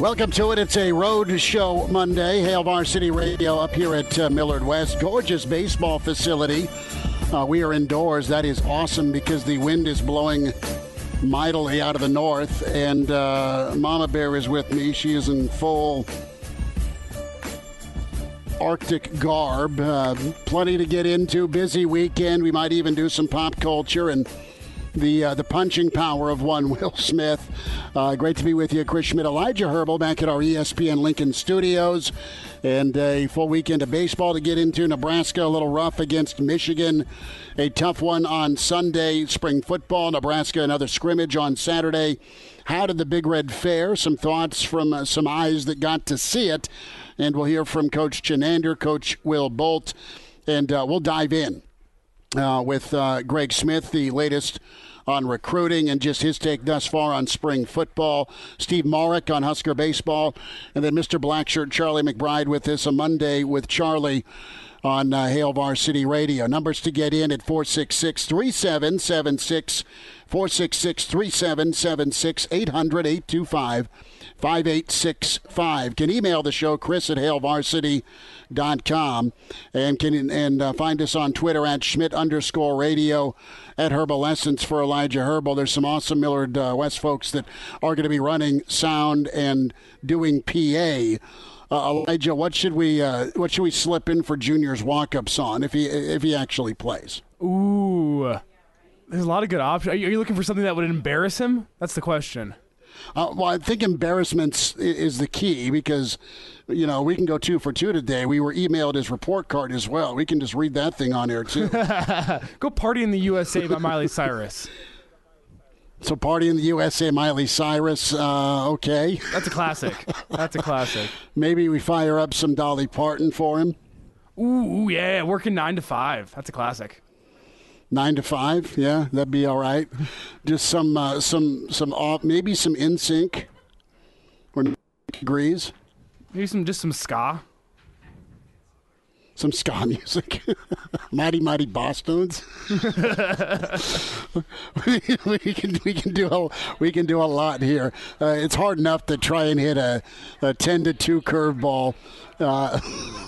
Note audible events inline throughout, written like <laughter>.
Welcome to it. It's a road show Monday. Hail Varsity Radio up here at uh, Millard West. Gorgeous baseball facility. Uh, we are indoors. That is awesome because the wind is blowing mightily out of the north. And uh, Mama Bear is with me. She is in full Arctic garb. Uh, plenty to get into. Busy weekend. We might even do some pop culture and the uh, the punching power of one <laughs> Will Smith. Uh, great to be with you, Chris Schmidt, Elijah Herbal, back at our ESPN Lincoln studios, and a full weekend of baseball to get into. Nebraska a little rough against Michigan, a tough one on Sunday. Spring football, Nebraska another scrimmage on Saturday. How did the Big Red fare? Some thoughts from uh, some eyes that got to see it, and we'll hear from Coach Chinander, Coach Will Bolt, and uh, we'll dive in. Uh, with uh, Greg Smith, the latest on recruiting and just his take thus far on spring football. Steve Marik on Husker baseball, and then Mr. Blackshirt Charlie McBride with us a Monday with Charlie on uh, Hail Varsity Radio. Numbers to get in at 466 3776, 466 3776, 800 825 5865. Can email the show, Chris at hailvarsity.com, and can and uh, find us on Twitter at Schmidt underscore radio at Herbal Essence for Elijah Herbal. There's some awesome Millard uh, West folks that are going to be running sound and doing PA. Uh, Elijah, what should we uh, what should we slip in for Junior's walk-ups on if he if he actually plays? Ooh, there's a lot of good options. Are you, are you looking for something that would embarrass him? That's the question. Uh, well, I think embarrassments is the key because, you know, we can go two for two today. We were emailed his report card as well. We can just read that thing on air too. <laughs> go party in the USA by Miley Cyrus. So party in the USA, Miley Cyrus. Uh, okay, that's a classic. That's a classic. <laughs> Maybe we fire up some Dolly Parton for him. Ooh, yeah, working nine to five. That's a classic nine to five. Yeah, that'd be all right. Just some uh, some some off, maybe some NSYNC or degrees. Maybe some just some ska. Some ska <laughs> music, mighty mighty Bosstones. we, <laughs> we, can we can do a we can do a lot here. Uh, it's hard enough to try and hit a, a ten to two curveball uh,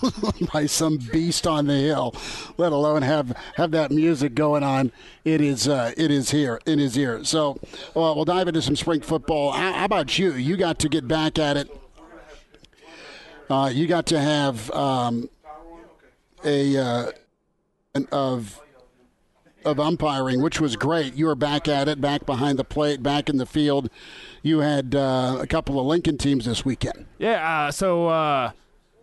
<laughs> by some beast on the hill, let alone have have that music going on. It is uh, it is here in his ear. So well, we'll dive into some spring football. How, how about you? You got to get back at it. Uh, you got to have um, a uh, an, of of umpiring, which was great. You were back at it, back behind the plate, back in the field. You had uh, a couple of Lincoln teams this weekend. Yeah, uh, so uh,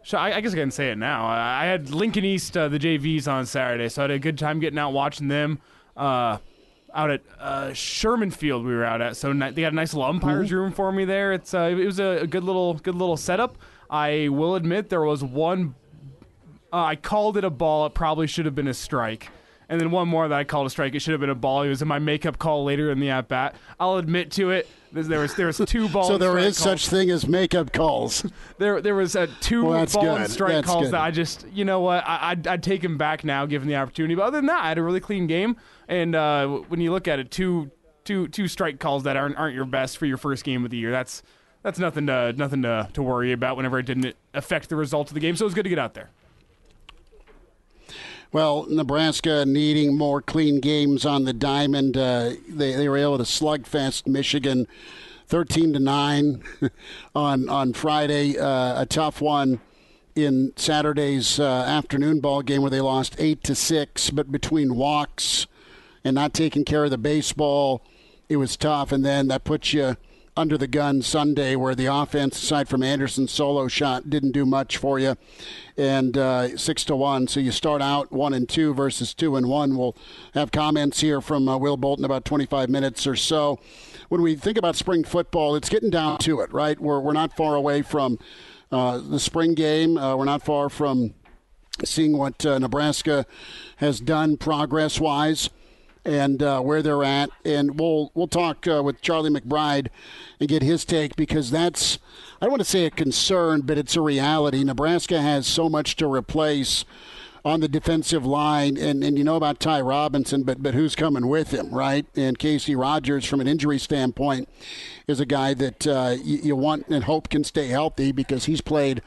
so I, I, guess I can say it now. I had Lincoln East, uh, the JVs, on Saturday, so I had a good time getting out watching them. Uh, out at uh, Sherman Field, we were out at. So they got a nice little umpires mm-hmm. room for me there. It's uh, it was a, a, good little good little setup. I will admit there was one. Uh, I called it a ball. It probably should have been a strike. And then one more that I called a strike. It should have been a ball. It was in my makeup call later in the at bat. I'll admit to it. There was there was two balls. so there is calls. such thing as makeup calls. <laughs> there there was a two well, ball good. and strike that's calls good. that I just you know what I, I'd, I'd take him back now given the opportunity. But other than that, I had a really clean game. And uh, when you look at it, two two two strike calls that aren't aren't your best for your first game of the year. That's that's nothing to nothing to, to worry about. Whenever it didn't affect the result of the game, so it was good to get out there. Well, Nebraska needing more clean games on the diamond. Uh, they, they were able to slugfest Michigan 13 to 9 <laughs> on, on Friday. Uh, a tough one in Saturday's uh, afternoon ball game where they lost eight to six, but between walks and not taking care of the baseball, it was tough. And then that puts you under the gun Sunday, where the offense, aside from Anderson's solo shot, didn't do much for you, and uh, six to one. So you start out one and two versus two and one. We'll have comments here from uh, Will Bolton about 25 minutes or so. When we think about spring football, it's getting down to it, right? We're we're not far away from uh, the spring game. Uh, we're not far from seeing what uh, Nebraska has done progress wise and uh, where they're at. And we'll we'll talk uh, with Charlie McBride and get his take because that's I don't want to say a concern, but it's a reality. Nebraska has so much to replace on the defensive line, and, and you know about Ty Robinson, but but who's coming with him, right? And Casey Rogers, from an injury standpoint, is a guy that uh, you, you want and hope can stay healthy because he's played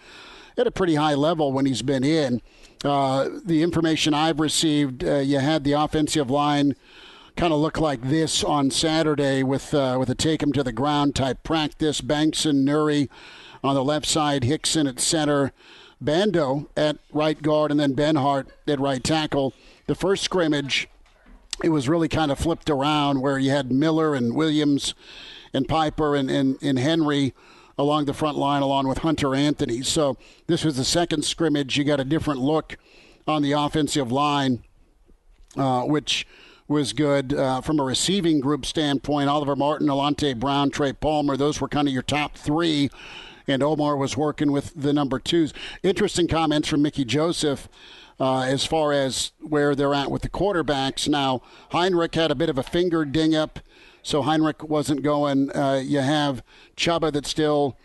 at a pretty high level when he's been in. Uh, the information I've received, uh, you had the offensive line kind of look like this on Saturday with uh, with a take him to the ground type practice. Banks and Nuri on the left side, Hixson at center, Bando at right guard, and then Benhart at right tackle. The first scrimmage, it was really kind of flipped around where you had Miller and Williams and Piper and, and, and Henry along the front line along with Hunter Anthony. So this was the second scrimmage. You got a different look on the offensive line, uh, which was good uh, from a receiving group standpoint. Oliver Martin, Alante Brown, Trey Palmer, those were kind of your top three. And Omar was working with the number twos. Interesting comments from Mickey Joseph. Uh, as far as where they're at with the quarterbacks. Now, Heinrich had a bit of a finger ding up so Heinrich wasn't going. Uh, you have Chubba that's still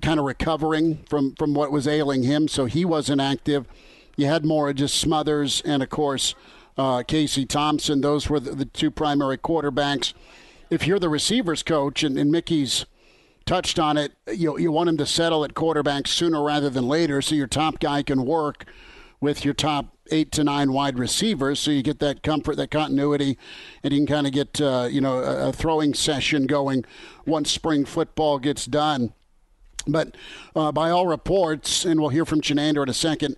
kind of recovering from, from what was ailing him, so he wasn't active. You had more just Smothers and, of course, uh, Casey Thompson. Those were the, the, two primary quarterbacks. If you're the receivers coach, and, and Mickey's touched on it, you, you want him to settle at quarterback sooner rather than later so your top guy can work with your top eight to nine wide receivers, so you get that comfort, that continuity, and you can kind of get uh, you know a, a, throwing session going once spring football gets done. But uh, by all reports, and we'll hear from Chinander in a second,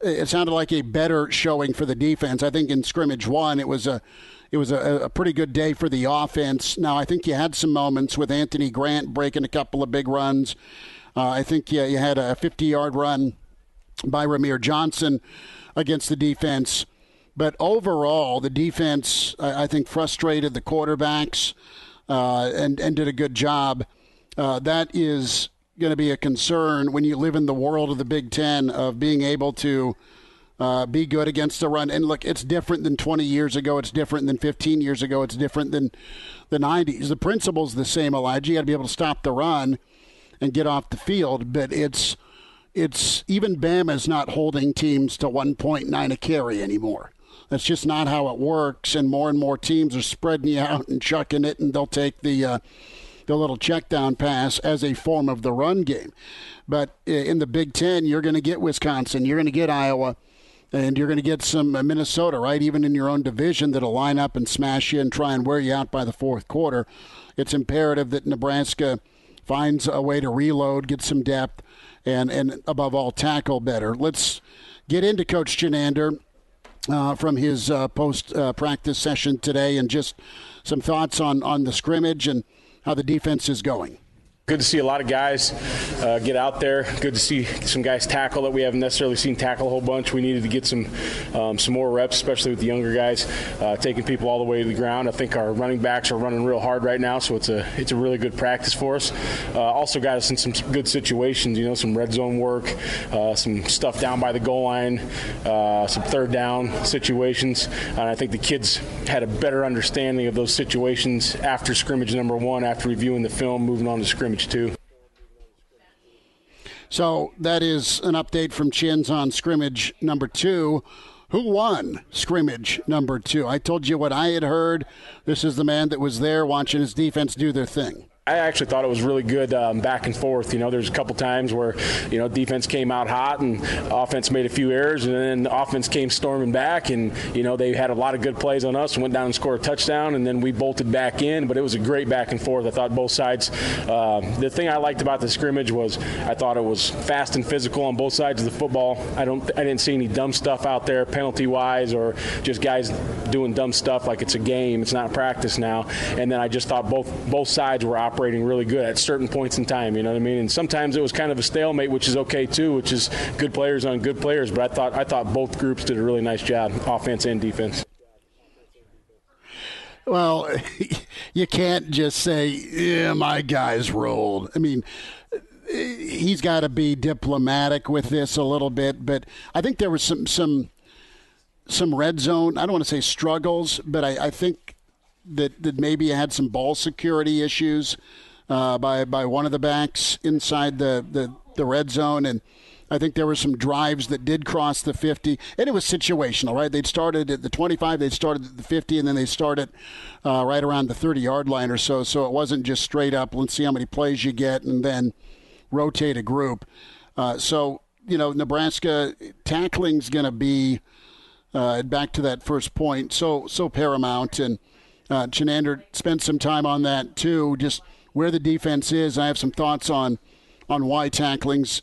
it sounded like a better showing for the defense. I think in scrimmage one, it was a it was a, a, pretty good day for the offense. Now, I think you had some moments with Anthony Grant breaking a couple of big runs. Uh, I think yeah, you had a 50 yard run by Rahmir Johnson against the defense. But overall, the defense, I, I think, frustrated the quarterbacks uh, and, and did a good job. Uh, that is going to be a concern when you live in the world of the Big Ten of being able to uh, be good against the run. And look, it's different than 20 years ago. It's different than 15 years ago. It's different than the 90s. The principle's the same, Elijah. You got to be able to stop the run and get off the field. But it's it's even Bama's not holding teams to 1.9 a carry anymore. That's just not how it works, and more and more teams are spreading you out and chucking it, and they'll take the uh, the little check down pass as a form of the run game. But in the Big Ten, you're going to get Wisconsin, you're going to get Iowa, and you're going to get some uh, Minnesota, right? Even in your own division, that'll line up and smash you and try and wear you out by the fourth quarter. It's imperative that Nebraska finds a way to reload, get some depth, and, and above all, tackle better. Let's get into Coach Chinander uh, from his uh, post uh, practice session today and just some thoughts on, on the scrimmage and how the defense is going. Good to see a lot of guys uh, get out there. Good to see some guys tackle that we haven't necessarily seen tackle a whole bunch. We needed to get some um, some more reps, especially with the younger guys, uh, taking people all the way to the ground. I think our running backs are running real hard right now, so it's a it's a really good practice for us. Uh, also got us in some good situations, you know, some red zone work, uh, some stuff down by the goal line, uh, some third down situations, and I think the kids had a better understanding of those situations after scrimmage number one, after reviewing the film, moving on to scrimmage scrimmage too. So that is an update from Chins on scrimmage number two. Who won scrimmage number two? I told you what I had heard. This is the man that was there watching his defense do their thing. I actually thought it was really good um, back and forth. You know, there's a couple times where, you know, defense came out hot and offense made a few errors, and then offense came storming back, and you know they had a lot of good plays on us and went down and scored a touchdown, and then we bolted back in. But it was a great back and forth. I thought both sides. Uh, the thing I liked about the scrimmage was I thought it was fast and physical on both sides of the football. I don't, I didn't see any dumb stuff out there, penalty wise, or just guys doing dumb stuff like it's a game. It's not practice now. And then I just thought both both sides were operating operating really good at certain points in time. You know what I mean? And sometimes it was kind of a stalemate, which is okay too, which is good players on good players. But I thought I thought both groups did a really nice job, offense and defense. Well, <laughs> you can't just say, "Yeah, my guys rolled." I mean, he's got to be diplomatic with this a little bit, but I think there was some some some red zone. I don't want to say struggles, but I, I think that, that maybe had some ball security issues uh, by by one of the backs inside the, the, the red zone and I think there were some drives that did cross the 50, and it was situational, right? They'd started at the 25, they'd started at the 50, and then they started uh, right around the 30 yard line or so. So it wasn't just straight up, let's see how many plays you get, and then rotate a group. Uh, so, you know, Nebraska tackling's going to be uh, back to that first point, so so paramount. And uh, Chinander spent some time on that too, just where the defense is. I have some thoughts on on why tacklings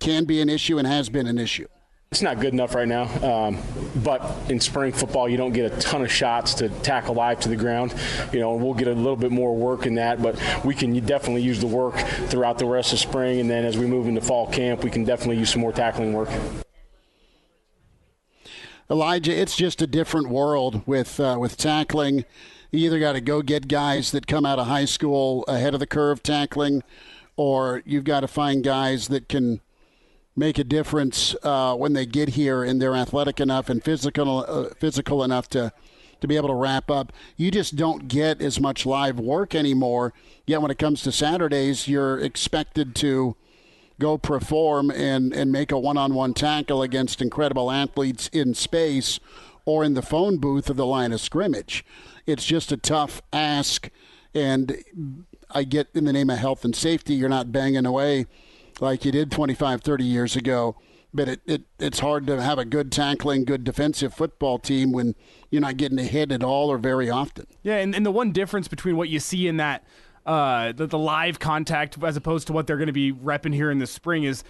can be an issue and has been an issue. It's not good enough right now, um, but in spring football, you don't get a ton of shots to tackle live to the ground. You know, we'll get a little bit more work in that, but we can definitely use the work throughout the rest of spring, and then as we move into fall camp, we can definitely use some more tackling work. Elijah, it's just a different world with uh, with tackling. You either got to go get guys that come out of high school ahead of the curve tackling, or you've got to find guys that can make a difference uh, when they get here and they're athletic enough and physical uh, physical enough to to be able to wrap up. You just don't get as much live work anymore. Yet when it comes to Saturdays, you're expected to go perform and, and make a one on one tackle against incredible athletes in space or in the phone booth of the line of scrimmage. It's just a tough ask. And I get in the name of health and safety, you're not banging away like you did 25, 30 years ago. But it, it, it's hard to have a good tackling, good defensive football team when you're not getting a hit at all or very often. Yeah, and, and the one difference between what you see in that uh, the, the live contact as opposed to what they're going to be repping here in the spring is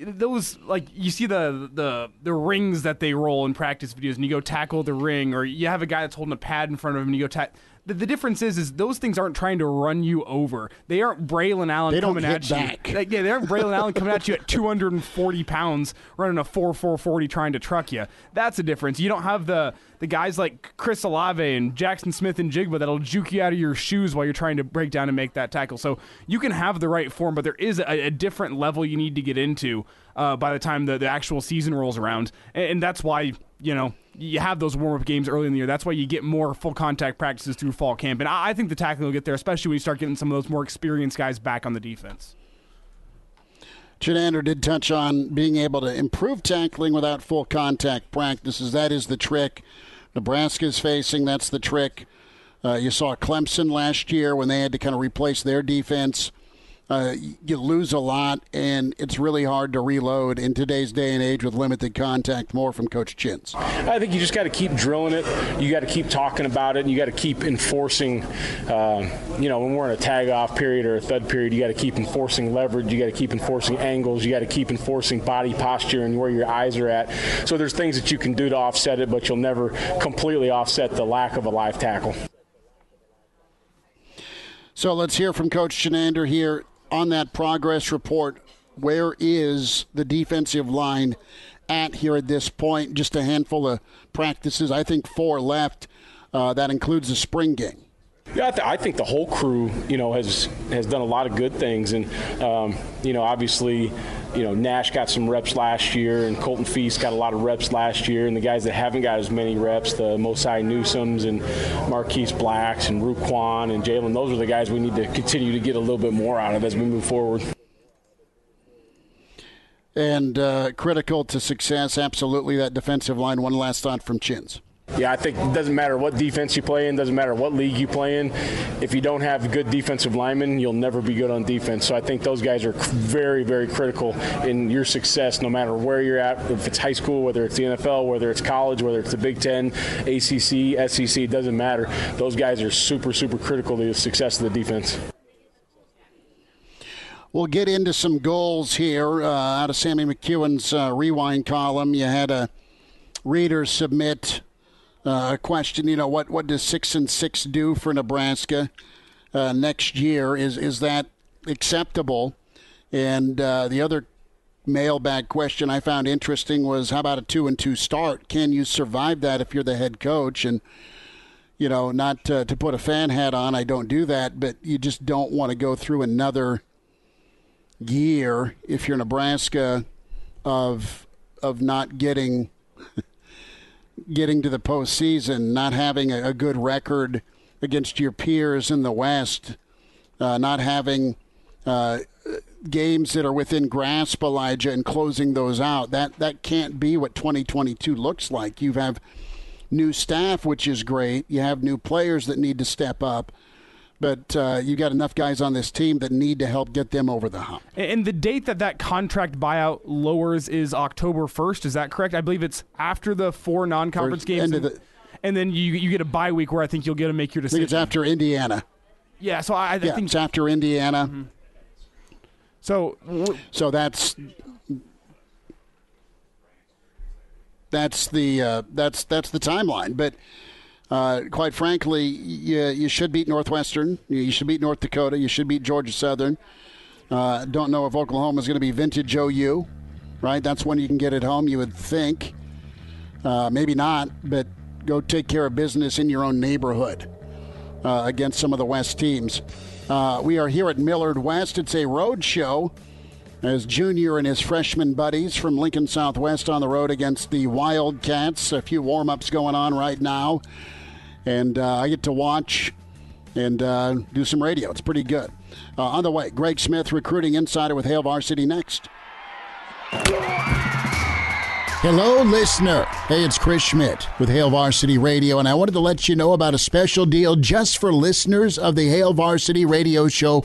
those like you see the the the rings that they roll in practice videos and you go tackle the ring or you have a guy that's holding a pad in front of him and you go the, the, difference is, is those things aren't trying to run you over. They aren't Braylon Allen they coming at back. you. yeah, they aren't Braylon Allen coming at you at <laughs> 240 pounds, running a 4 440 trying to truck you. That's a difference. You don't have the the guys like Chris Olave and Jackson Smith-Njigba that'll juke you out of your shoes while you're trying to break down and make that tackle. So you can have the right form, but there is a, a different level you need to get into uh, by the time the, the actual season rolls around, and, and that's why you know you have those warm up games early in the year. That's why you get more full contact practices through fall camp. And I, I think the tackling will get there, especially when you start getting some of those more experienced guys back on the defense. Chinander did touch on being able to improve tackling without full contact practices. That is the trick. Nebraska's facing. That's the trick. Uh, you saw Clemson last year when they had to kind of replace their defense uh, you lose a lot, and it's really hard to reload in today's day and age with limited contact. More from Coach Chins. I think you just got to keep drilling it. You got to keep talking about it, and you got to keep enforcing. Uh, you know, when we're in a tag off period or a thud period, you got to keep enforcing leverage. You got to keep enforcing angles. You got to keep enforcing body posture and where your eyes are at. So there's things that you can do to offset it, but you'll never completely offset the lack of a live tackle. So let's hear from Coach Chinander here on that progress report, where is the defensive line at here at this point? Just a handful of practices. I think four left. Uh, that includes the spring game. Yeah, I, th- I, think the whole crew, you know, has has done a lot of good things, and um, you know, obviously, you know, Nash got some reps last year, and Colton Feist got a lot of reps last year, and the guys that haven't got as many reps, the Mosai Newsoms and Marquise Blacks and Ruquan and Jalen, those are the guys we need to continue to get a little bit more out of as we move forward. And uh, critical to success, absolutely, that defensive line. One last thought from Chins. Yeah, I think it doesn't matter what defense you play in, doesn't matter what league you play in. If you don't have good defensive linemen, you'll never be good on defense. So I think those guys are very, very critical in your success, no matter where you're at. If it's high school, whether it's the NFL, whether it's college, whether it's the Big Ten, ACC, SEC, it doesn't matter. Those guys are super, super critical to the success of the defense. We'll get into some goals here uh, out of Sammy McKewon's uh, rewind column. You had a reader submit uh, question. You know, what what does six and six do for Nebraska uh, next year? Is is that acceptable? And uh, the other mailbag question I found interesting was, how about a two and two start? Can you survive that if you're the head coach? And you know, not to put a fan hat on, I don't do that, but you just don't want to go through another year if you're Nebraska of of not getting getting to the postseason, not having a, good record against your peers in the West, uh, not having uh, games that are within grasp, Elijah, and closing those out. That that can't be what 2022 looks like. You have new staff, which is great. You have new players that need to step up but uh, you got enough guys on this team that need to help get them over the hump. And the date that that contract buyout lowers is October 1st. Is that correct? I believe it's after the four non-conference games. And, the, and, then you you get a bye week where I think you'll get to make your decision. I think it's after Indiana. Yeah, so I, I yeah, think it's after Indiana. Mm-hmm. So, so that's that's the uh, that's that's the timeline. But uh, quite frankly, you, you should beat Northwestern. You should beat North Dakota. You should beat Georgia Southern. Uh, don't know if Oklahoma is going to be vintage OU, right? That's when you can get it home, you would think. Uh, maybe not, but go take care of business in your own neighborhood uh, against some of the West teams. Uh, we are here at Millard West. It's a road show as Junior and his freshman buddies from Lincoln Southwest on the road against the Wildcats. A few warm ups going on right now and uh, I get to watch and uh, do some radio. It's pretty good. Uh, on the way, Greg Smith, recruiting insider with Hail Varsity next. Hello, listener. Hey, it's Chris Schmidt with Hail Varsity Radio, and I wanted to let you know about a special deal just for listeners of the Hail Varsity Radio Show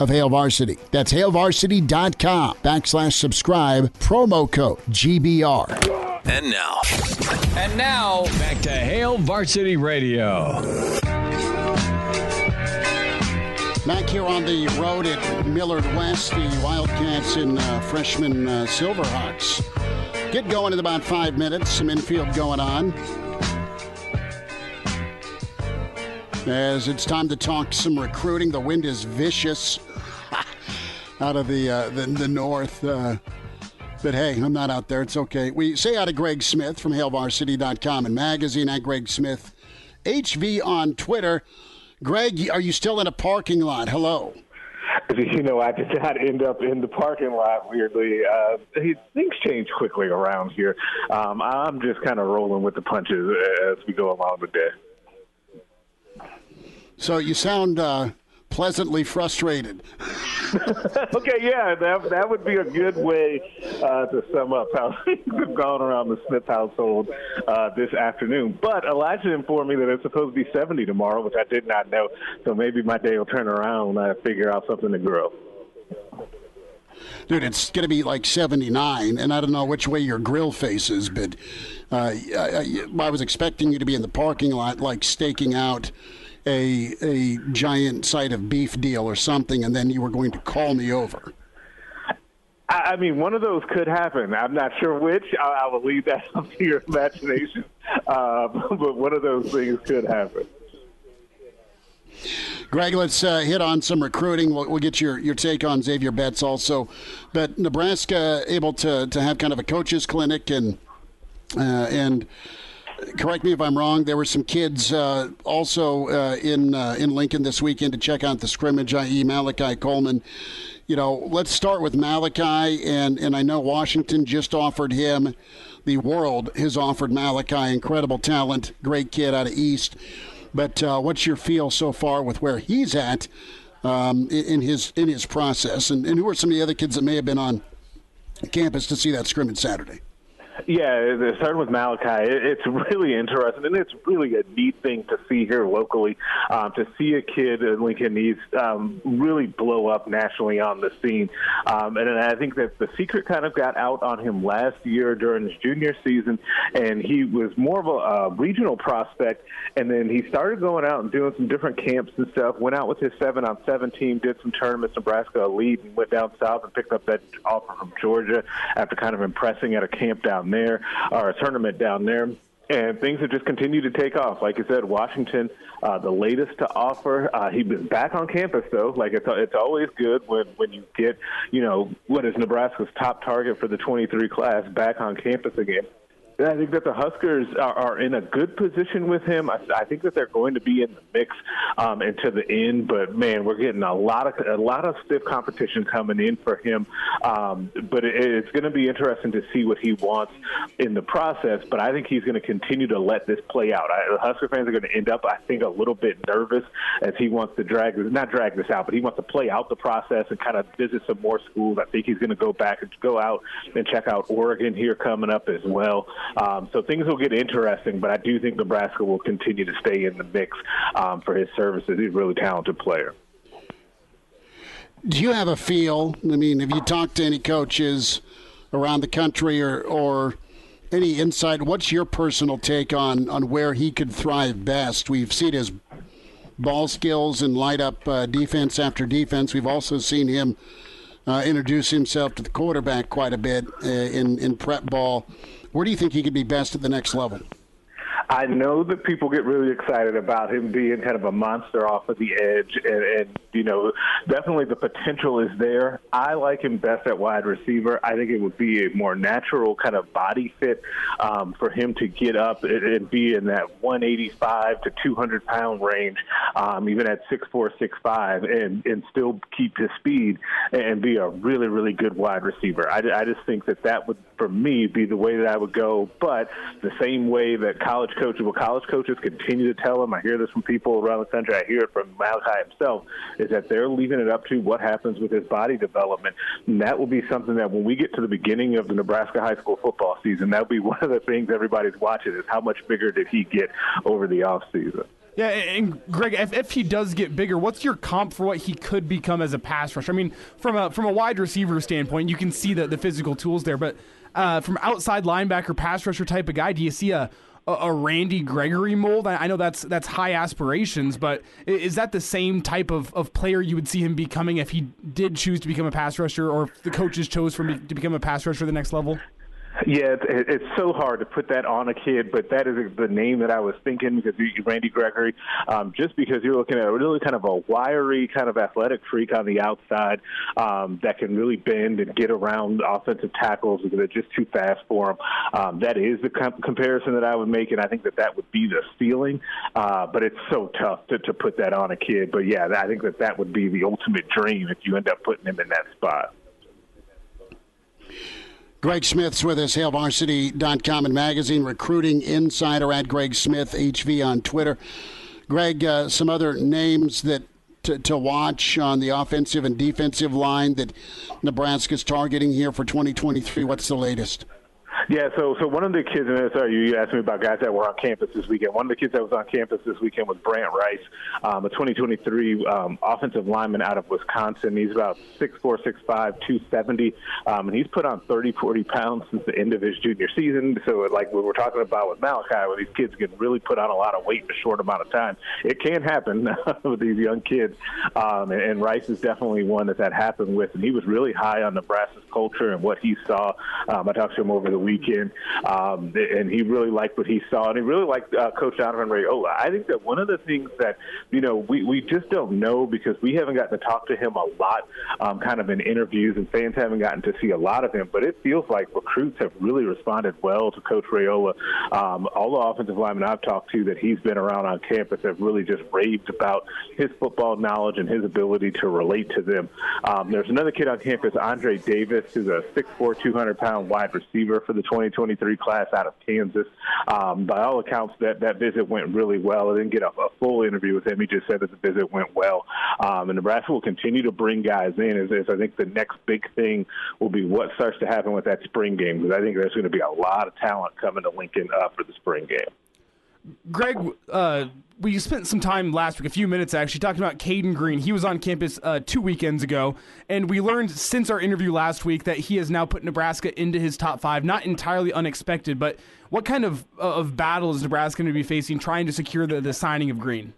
of Hail Varsity. That's hailvarsity.com backslash subscribe, promo code GBR. And now. And now, back to Hail Varsity Radio. Back here on the road at Millard West, the Wildcats and uh, freshman uh, Silverhawks get going in about five minutes. Some infield going on. As it's time to talk some recruiting, the wind is vicious out of the uh, the, the north. Uh, but hey, I'm not out there. It's okay. We say out of Greg Smith from HailVarsity.com and magazine at Greg Smith, HV on Twitter. Greg, are you still in a parking lot? Hello. <laughs> You know, I did not end up in the parking lot. Weirdly, uh, things change quickly around here. Um, I'm just kind of rolling with the punches as we go along the day. So you sound uh, pleasantly frustrated. <laughs> okay, yeah, that that would be a good way uh, to sum up how <laughs> things have gone around the Smith household uh, this afternoon. But Elijah informed me that it's supposed to be 70 tomorrow, which I did not know. So maybe my day will turn around when I figure out something to grow. Dude, it's going to be like 79, and I don't know which way your grill faces, but uh, I, I was expecting you to be in the parking lot, like staking out a a giant side of beef deal or something, and then you were going to call me over. I mean, one of those could happen. I'm not sure which. I, I will leave that <laughs> up to your imagination. Uh, <laughs> but one of those things could happen. Greg, let's uh, hit on some recruiting. We'll, we'll, get your, your take on Xavier Betts also. But Nebraska able to, to have kind of a coaches clinic and uh, and correct me if I'm wrong. There were some kids uh, also uh, in uh, in Lincoln this weekend to check out the scrimmage. I.e., Malachi Coleman. You know, let's start with Malachi, and and I know Washington just offered him. The world has offered Malachi incredible talent, great kid out of East. But uh, what's your feel so far with where he's at um, in his in his process, and, and who are some of the other kids that may have been on campus to see that scrimmage Saturday? Yeah, starting with Malachi, it's really interesting, and it's really a neat thing to see here locally. Um, to see a kid in Lincoln East um, really blow up nationally on the scene, um, and I think that the secret kind of got out on him last year during his junior season, and he was more of a, regional prospect, and then he started going out and doing some different camps and stuff. Went out with his seven on seven team, did some tournaments, Nebraska elite, and went down south and picked up that offer from Georgia after kind of impressing at a camp down there or a tournament down there and things have just continued to take off. Like I said, Washington, uh, the latest to offer. Uh, he's been back on campus though. Like it's it's always good when when you get you know what is Nebraska's top target for the 23 class back on campus again. I think that the Huskers are, are in a good position with him. I, I think that they're going to be in the mix um, the end. But man, we're getting a lot of a lot of stiff competition coming in for him. Um, but it, it's going to be interesting to see what he wants in the process. But I think he's going to continue to let this play out. I, the Husker fans are going to end up, I think, a little bit nervous as he wants to drag not drag this out, but he wants to play out the process and kind of visit some more schools. I think he's going to go back and go out and check out Oregon here coming up as well. Um, so things will get interesting, but I do think Nebraska will continue to stay in the mix um, for his services. He's a really talented player. Do you have a feel? I mean, have you talked to any coaches around the country or, or any insight? What's your personal take on, on where he could thrive best? We've seen his ball skills and light up uh, defense after defense. We've also seen him uh, introduce himself to the quarterback quite a bit uh, in, in prep ball. Where do you think he could be best at the next level? I know that people get really excited about him being kind of a monster off of the edge, and, and you know, definitely the potential is there. I like him best at wide receiver. I think it would be a more natural kind of body fit um, for him to get up and, and be in that 185 to 200 pound range, um, even at six four, six five, and and still keep his speed and be a really, really good wide receiver. I, I just think that that would, for me, be the way that I would go. But the same way that college coaches, well, college coaches continue to tell him. I hear this from people around the country. I hear it from Malachi himself. Is that they're leaving it up to what happens with his body development, and that will be something that when we get to the beginning of the Nebraska high school football season, that'll be <laughs> one of the things everybody's watching is how much bigger did he get over the off season. Yeah, and Greg, if, if, he does get bigger, what's your comp for what he could become as a pass rusher? I mean, from a from a wide receiver standpoint, you can see the, the physical tools there, but uh, from outside linebacker, pass rusher type of guy, do you see a a, a Randy Gregory mold? I, I, know that's that's high aspirations, but is that the same type of, of player you would see him becoming if he did choose to become a pass rusher, or if the coaches chose for him to become a pass rusher the next level? Yeah, it's, so hard to put that on a kid, but that is the name that I was thinking because Randy Gregory, um, just because you're looking at a really kind of a wiry, kind of athletic freak on the outside um, that can really bend and get around offensive tackles that are just too fast for him. Um, that is the com- comparison that I would make, and I think that that would be the ceiling. Uh, but it's so tough to, to put that on a kid. But yeah, I think that that would be the ultimate dream if you end up putting him in that spot. Greg Smith's with us, HailVarsity.com and magazine, recruiting insider at Greg Smith HV on Twitter. Greg, uh, some other names that to, to, watch on the offensive and defensive line that Nebraska's targeting here for 2023. What's the latest? Yeah, so so one of the kids, and sorry, you asked me about guys that were on campus this weekend. One of the kids that was on campus this weekend was Brant Rice, um, a 2023 um, offensive lineman out of Wisconsin. He's about 6'4", 6'5", 270, um, and he's put on 30, 40 pounds since the end of his junior season. So like we were talking about with Malachi, where these kids can really put on a lot of weight in a short amount of time. It can happen <laughs> with these young kids, um, and, and Rice is definitely one that that happened with, and he was really high on Nebraska's culture and what he saw. Um, I talked to him over the weekend, um, and he really liked what he saw, and he really liked uh, Coach Donovan Raiola. I think that one of the things that you know we we just don't know because we haven't gotten to talk to him a lot, um, kind of in interviews, and fans haven't gotten to see a lot of him. But it feels like recruits have really responded well to Coach Raiola. Um, all the offensive linemen I've talked to that he's been around on campus have really just raved about his football knowledge and his ability to relate to them. Um, there's another kid on campus, Andre Davis, who's a 6'4", 200 pound wide receiver for the 2023 class out of Kansas. Um, by all accounts, that that visit went really well. I didn't get a, a full interview with him. He just said that the visit went well. Um, and Nebraska will continue to bring guys in. As, as I think the next big thing will be what starts to happen with that spring game because I think there's going to be a lot of talent coming to Lincoln uh, for the spring game. Greg, uh, we spent some time last week, a few minutes actually, talking about Caden Green. He was on campus uh, two weekends ago, and we learned since our interview last week that he has now put Nebraska into his top five. Not entirely unexpected, but what kind of of battle is Nebraska going to be facing trying to secure the, the signing of Green?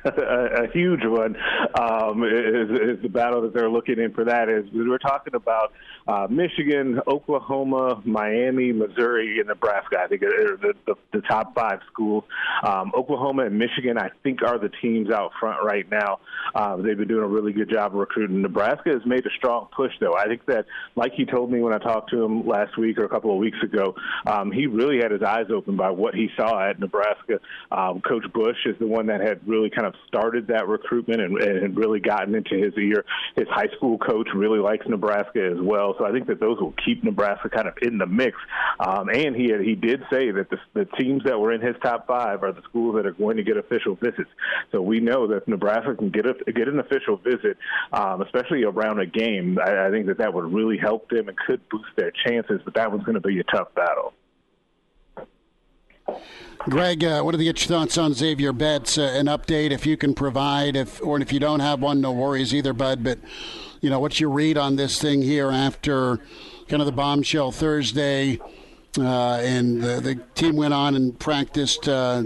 <laughs> a, a huge one um, is, is, the battle that they're looking in for that is we're talking about uh, Michigan, Oklahoma, Miami, Missouri, and Nebraska. I think are the, the, the top five schools. Um, Oklahoma and Michigan, I think, are the teams out front right now. Uh, they've been doing a really good job of recruiting. Nebraska has made a strong push, though. I think that, like he told me when I talked to him last week or a couple of weeks ago, um, he really had his eyes open by what he saw at Nebraska. Um, Coach Busch is the one that had really kind of started that recruitment and, and really gotten into his ear. His high school coach really likes Nebraska as well. So I think that those will keep Nebraska kind of in the mix. Um, and he he did say that the, the teams that were in his top five are the schools that are going to get official visits. So we know that Nebraska can get a, get an official visit, um, especially around a game. I, I think that that would really help them and could boost their chances. But that was going to be a tough battle. Greg, uh, what are the thoughts on Xavier Betts? Uh, an update, if you can provide, if or if you don't have one, no worries either, bud. But you know, what's your read on this thing here after kind of the bombshell Thursday, uh, and the, the, team went on and practiced uh,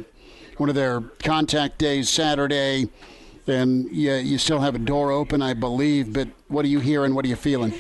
one of their contact days Saturday, and yeah, you still have a door open, I believe. But what are you hearing? What are you feeling?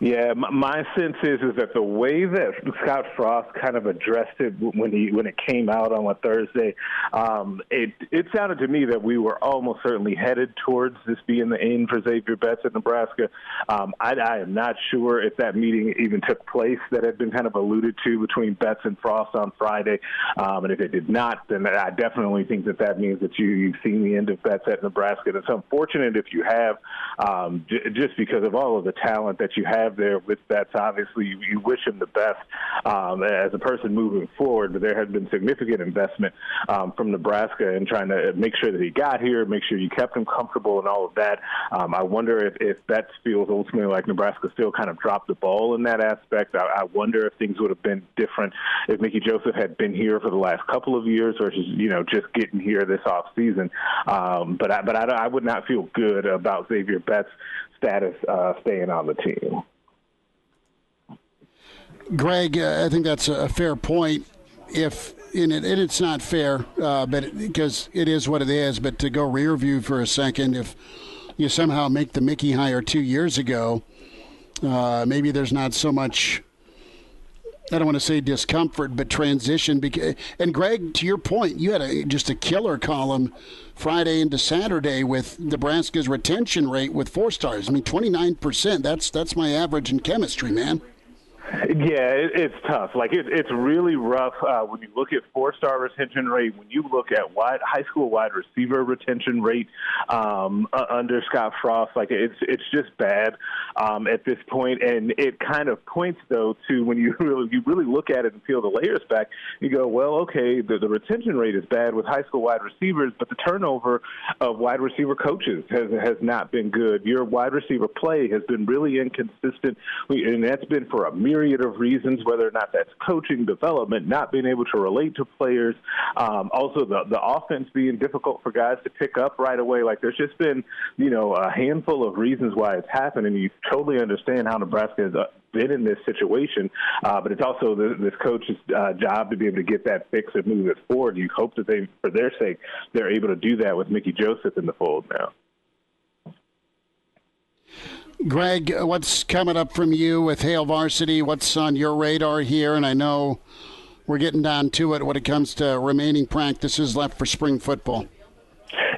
Yeah, my sense is is that the way that Scott Frost kind of addressed it when he when it came out on a Thursday, um, it it sounded to me that we were almost certainly headed towards this being the end for Xavier Betts at Nebraska. Um, I, I am not sure if that meeting even took place that had been kind of alluded to between Betts and Frost on Friday, um, and if it did not, then I definitely think that that means that you you've seen the end of Betts at Nebraska. And it's unfortunate if you have, um, j- just because of all of the talent that you have have there with Betts. Obviously, you, you wish him the best um, as a person moving forward, but there has been significant investment um, from Nebraska in trying to make sure that he got here, make sure you kept him comfortable, and all of that. Um, I wonder if, if Betts feels ultimately like Nebraska still kind of dropped the ball in that aspect. I, I wonder if things would have been different if Mickey Joseph had been here for the last couple of years versus you know just getting here this off season. Um, but I, but I, I would not feel good about Xavier Betts' status uh, staying on the team. Greg, uh, I think that's a fair point. If and, it, and it's not fair, uh, but because it, it is what it is. But to go rear view for a second, if you somehow make the Mickey hire two years ago, uh, maybe there's not so much. I don't want to say discomfort, but transition. Because, and Greg, to your point, you had a, just a killer column Friday into Saturday with Nebraska's retention rate with four stars. I mean, 29%. That's that's my average in chemistry, man. Yeah, it, it's tough. Like it, it's really rough uh, when you look at four-star retention rate. When you look at wide high school wide receiver retention rate um, uh, under Scott Frost, like it's it's just bad um, at this point. And it kind of points though to when you <laughs> really you really look at it and peel the layers back. You go, well, okay, the, the retention rate is bad with high school wide receivers, but the turnover of wide receiver coaches has has not been good. Your wide receiver play has been really inconsistent, and that's been for a myriad of reasons, whether or not that's coaching, development, not being able to relate to players, um, also the the offense being difficult for guys to pick up right away. Like there's just been, you know, a handful of reasons why it's happened, and you totally understand how Nebraska has uh, been in this situation. Uh, but it's also the, this coach's uh, job to be able to get that fix and move it forward. You hope that they, for their sake, they're able to do that with Mickey Joseph in the fold now. Greg, what's coming up from you with Hail Varsity? What's on your radar here? And I know we're getting down to it when it comes to remaining practices left for spring football.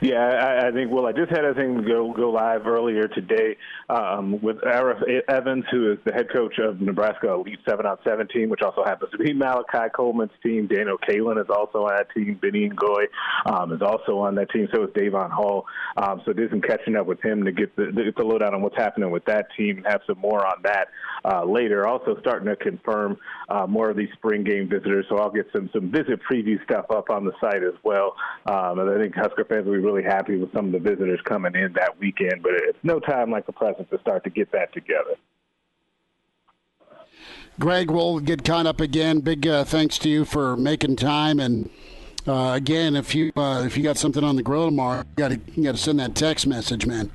Yeah, I, I think. Well, I just had a thing go go live earlier today um, with Arif Evans, who is the head coach of Nebraska Elite Seven on Seven team, which also happens to be Malachi Coleman's team. Daniel Kaelin is also on that team. Benny Ngoy um, is also on that team. So is Davon Hall. Um, so did some catching up with him to get the, the, the lowdown on what's happening with that team and have some more on that uh, later. Also starting to confirm uh, more of these spring game visitors. So I'll get some some visit preview stuff up on the site as well. Um, and I think Husker fans will be really happy with some of the visitors coming in that weekend. But it's no time like the present to start to get that together. Greg, we'll get caught up again. Big uh, thanks to you for making time. And uh, again, if you uh, if you got something on the grill tomorrow, you got to you got to send that text message, man.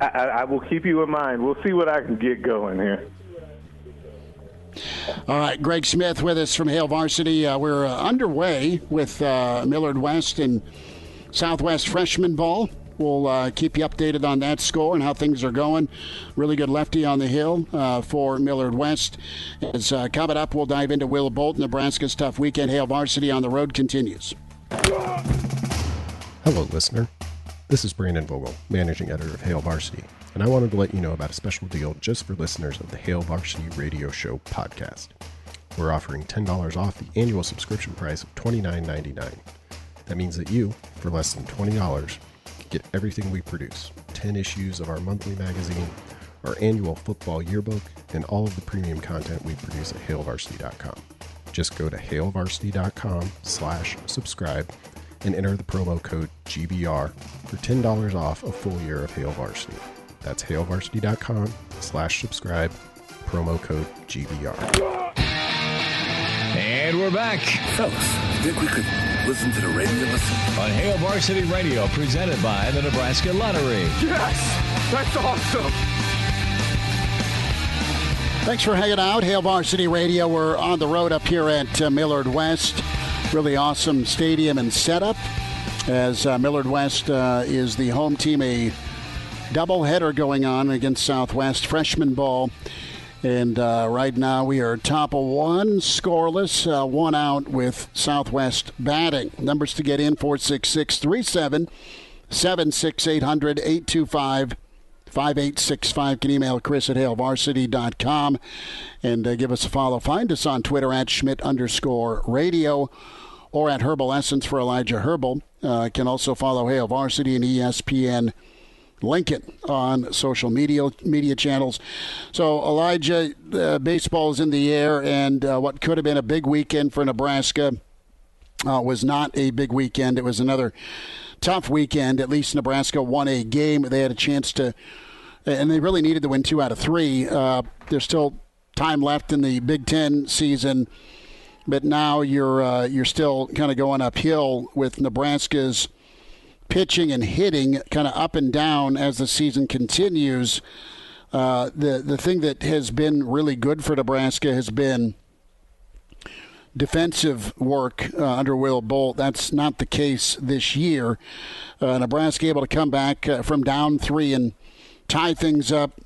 I, I will keep you in mind. We'll see what I can get going here. All right, Greg Smith with us from Hail Varsity. Uh, we're uh, underway with uh, Millard West and Southwest Freshman Ball. We'll uh, keep you updated on that score and how things are going. Really good lefty on the hill uh, for Millard West. As uh, coming up, we'll dive into Will Bolt. Nebraska's tough weekend. Hail Varsity on the road continues. Hello, listener. This is Brandon Vogel, managing editor of Hail Varsity, and I wanted to let you know about a special deal just for listeners of the Hail Varsity Radio Show podcast. We're offering $10 off the annual subscription price of $29.99. That means that you, for less than $20, get everything we produce 10 issues of our monthly magazine, our annual football yearbook, and all of the premium content we produce at hailvarsity.com. Just go to hailvarsity.com slash subscribe and enter the promo code GBR for $10 off a full year of Hail Varsity. That's hailvarsity.com slash subscribe, promo code GBR. And we're back. Fellas, think we could listen to the radio listen? On Hail Varsity Radio, presented by the Nebraska Lottery. Yes! That's awesome! Thanks for hanging out. Hail Varsity Radio. We're on the road up here at uh, Millard West. Really awesome stadium and setup. As uh, Millard West uh, is the home team, a doubleheader going on against Southwest freshman ball. And uh, right now we are top of one, scoreless, uh, one out with Southwest batting. Numbers to get in 466 37 76 800 825 5865. Can email Chris at hailvarsity.com and uh, give us a follow. Find us on Twitter at Schmidt underscore radio or at Herbal Essence for Elijah Herbal. Uh, can also follow Hail Varsity and ESPN Lincoln on social media media channels. So Elijah, uh, baseball is in the air, and uh, what could have been a big weekend for Nebraska uh, was not a big weekend. It was another tough weekend. At least Nebraska won a game. They had a chance to, and they really needed to win two out of three. Uh, there's still time left in the Big Ten season. But now you're uh, you're still kind of going uphill with Nebraska's pitching and hitting kind of up and down as the season continues. Uh, the the thing that has been really good for Nebraska has been defensive work uh, under Will Bolt. That's not the case this year. Uh, Nebraska able to come back uh, from down three and tie things up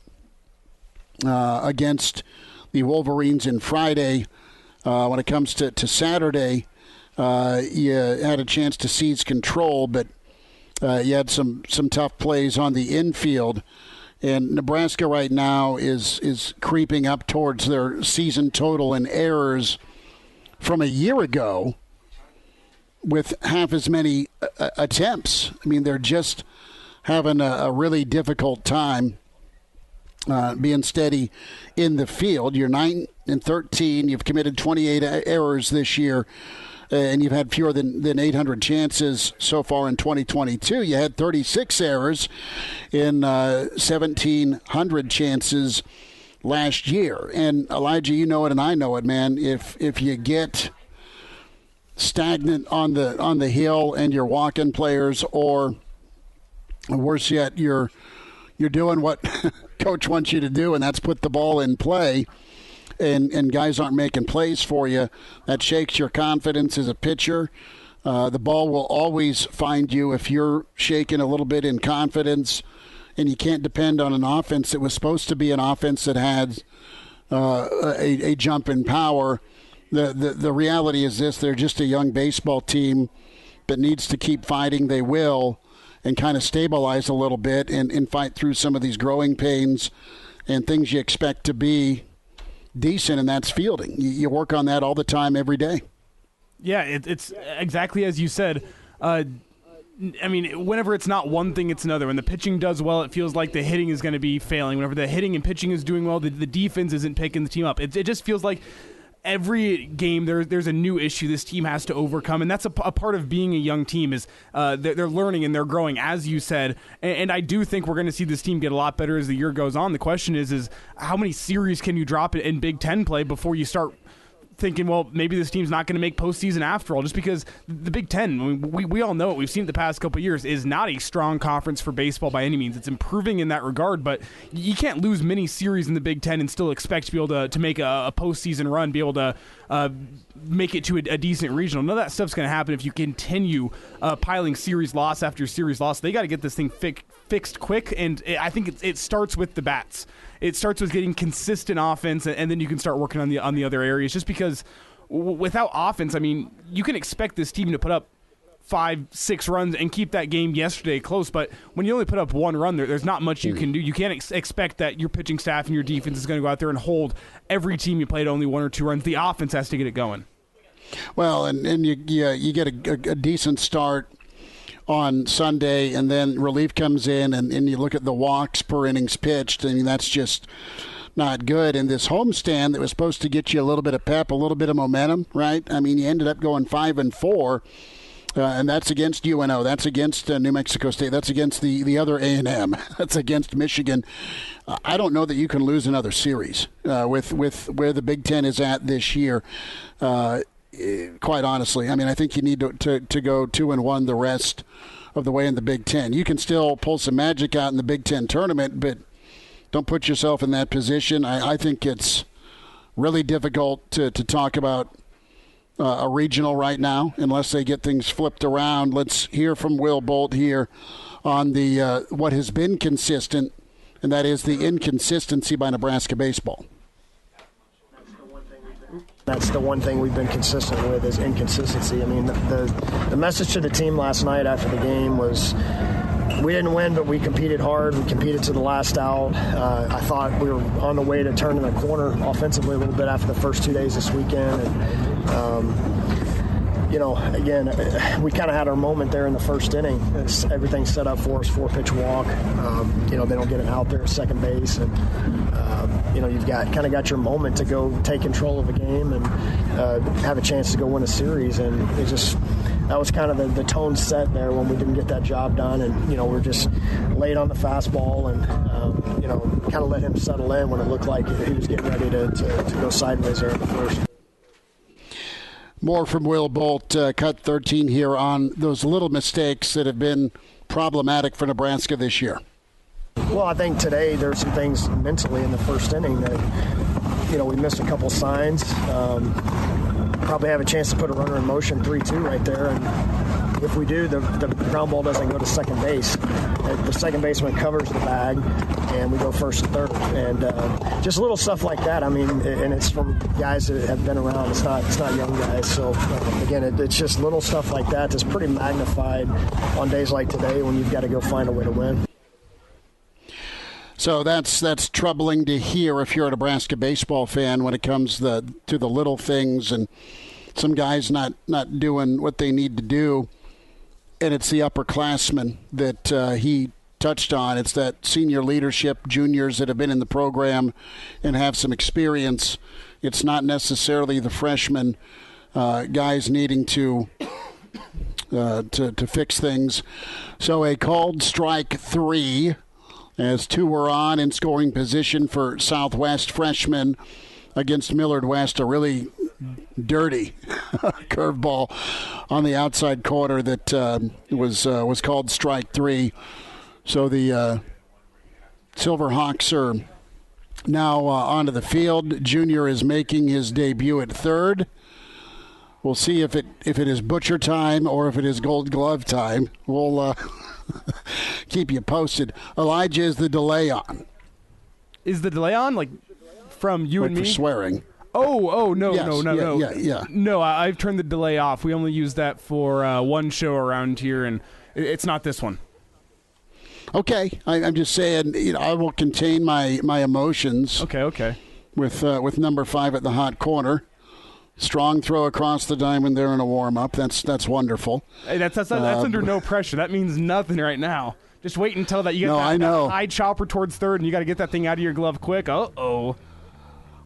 uh, against the Wolverines in Friday. Uh, when it comes to, to Saturday, you had a chance to seize control, but uh, you had some some tough plays on the infield, and Nebraska right now is is creeping up towards their season total in errors from a year ago, with half as many uh, attempts. I mean, they're just having a, a really difficult time uh, being steady in the field. You're nine and thirteen. You've committed 28 errors this year and you've had fewer than, than 800 chances so far in 2022. You had 36 errors in uh, 1,700 chances last year. And Elijah, you know it, and I know it, man. If if you get stagnant on the on the hill and you're walking players, or worse yet, you're you're doing what <laughs> coach wants you to do, and that's put the ball in play and, and guys aren't making plays for you, that shakes your confidence as a pitcher. Uh, the ball will always find you if you're shaking a little bit in confidence and you can't depend on an offense that was supposed to be an offense that had uh, a, a jump in power. The, the the reality is this: they're just a young baseball team that needs to keep fighting. They will, and kind of stabilize a little bit and, and fight through some of these growing pains and things you expect to be decent, and that's fielding. You, you work on that all the time, every day. Yeah, it, it's exactly as you said. Uh, I mean, whenever it's not one thing, it's another. When the pitching does well, it feels like the hitting is going to be failing. Whenever the hitting and pitching is doing well, the, the defense isn't picking the team up. It, it just feels like every game there, there's a new issue this team has to overcome, and that's a, a part of being a young team is uh, they're, they're, learning and they're growing, as you said. And, and I do think we're going to see this team get a lot better as the year goes on. The question is, is how many series can you drop in Big Ten play before you start thinking, well, maybe this team's not going to make postseason after all, just because the Big Ten, mean, we, we all know it, we've seen it the past couple years, is not a strong conference for baseball by any means. It's improving in that regard, but you can't lose many series in the Big Ten and still expect to be able to, to make a, a postseason run, be able to uh, make it to a, a, decent regional. None of that stuff's going to happen if you continue uh, piling series loss after series loss. They got to get this thing fi- fixed quick, and it, I think it, it starts with the bats it starts with getting consistent offense, and then you can start working on the on the other areas. Just because w- without offense, I mean, you can expect this team to put up five, six runs and keep that game yesterday close. But when you only put up one run, there, there's not much you hmm. can do. You can't ex- expect that your pitching staff and your defense is going to go out there and hold every team you played only one or two runs. The offense has to get it going. Well, and, and you, you, you get a, a, a decent start on Sunday, and then relief comes in, and, and you look at the walks per innings pitched, and that's just not good. And this homestand that was supposed to get you a little bit of pep, a little bit of momentum, right? I mean, you ended up going five and four. Uh, and that's against UNO. That's against uh, New Mexico State. That's against the, the other A and M. <laughs> That's against Michigan. Uh, I don't know that you can lose another series uh, with with where the Big Ten is at this year. Uh, quite honestly. I mean, I think you need to, to, to go two and one the rest of the way in the Big Ten. You can still pull some magic out in the Big Ten tournament, but don't put yourself in that position. I, I think it's really difficult to, to talk about uh, a regional right now unless they get things flipped around. Let's hear from Will Bolt here on the uh, what has been consistent, and that is the inconsistency by Nebraska baseball. That's the one thing we've been consistent with is inconsistency. I mean, the, the, the message to the team last night after the game was we didn't win, but we competed hard. We competed to the last out. Uh, I thought we were on the way to turning the corner offensively a little bit after the first two days this weekend. And, um, you know, again, we kind of had our moment there in the first inning. It's, set up for us, four pitch walk. Um, you know, they don't get it out there at second base, and um, you know, you've got kind of got your moment to go take control of a game and uh, have a chance to go win a series. And it just that was kind of the, the tone set there when we didn't get that job done, and you know, we're just late on the fastball, and um, you know, kind of let him settle in when it looked like he was getting ready to, to, to go sideways there in the first. More from Will Bolt, uh, cut 13 here on those little mistakes that have been problematic for Nebraska this year. Well, I think today there's some things mentally in the first inning that, you know, we missed a couple signs. Um, probably have a chance to put a runner in motion 3 2 right there. And if we do, the, the ground ball doesn't go to second base. The second baseman covers the bag, and we go first and third. And uh, just little stuff like that. I mean, and it's from guys that have been around. It's not it's not young guys. So uh, again, it, it's just little stuff like that that's pretty magnified on days like today when you've got to go find a way to win. So that's that's troubling to hear if you're a Nebraska baseball fan when it comes the, to the little things and some guys not not doing what they need to do and it's the upperclassmen that uh, he touched on. It's that senior leadership, juniors that have been in the program and have some experience. It's not necessarily the freshmen, uh, guys needing to, uh, to to fix things. So a called strike three, as two were on in scoring position for Southwest freshmen against Millard West. A really dirty <laughs> curveball on the outside corner that uh, was uh, was called strike three. So the uh, Silverhawks are now uh, onto the field. Junior is making his debut at third. We'll see if it if it is butcher time or if it is Gold Glove time. We'll uh, <laughs> keep you posted. Elijah, is the delay on? Is the delay on like from you like and me? for swearing. Oh, oh no, Yes, no, no, yeah, no, yeah, yeah. No, I, I've turned the delay off. We only use that for uh, one show around here, and it, it's not this one. Okay, I, I'm just saying. You know, I will contain my my emotions. Okay, okay. With uh, with number five at the hot corner. Strong throw across the diamond there in a warm up. That's that's wonderful. Hey, that's that's, that's Uh, under no pressure. That means nothing right now. Just wait until that you get No, that, I know. that high chopper towards third, and you got to get that thing out of your glove quick. Uh oh.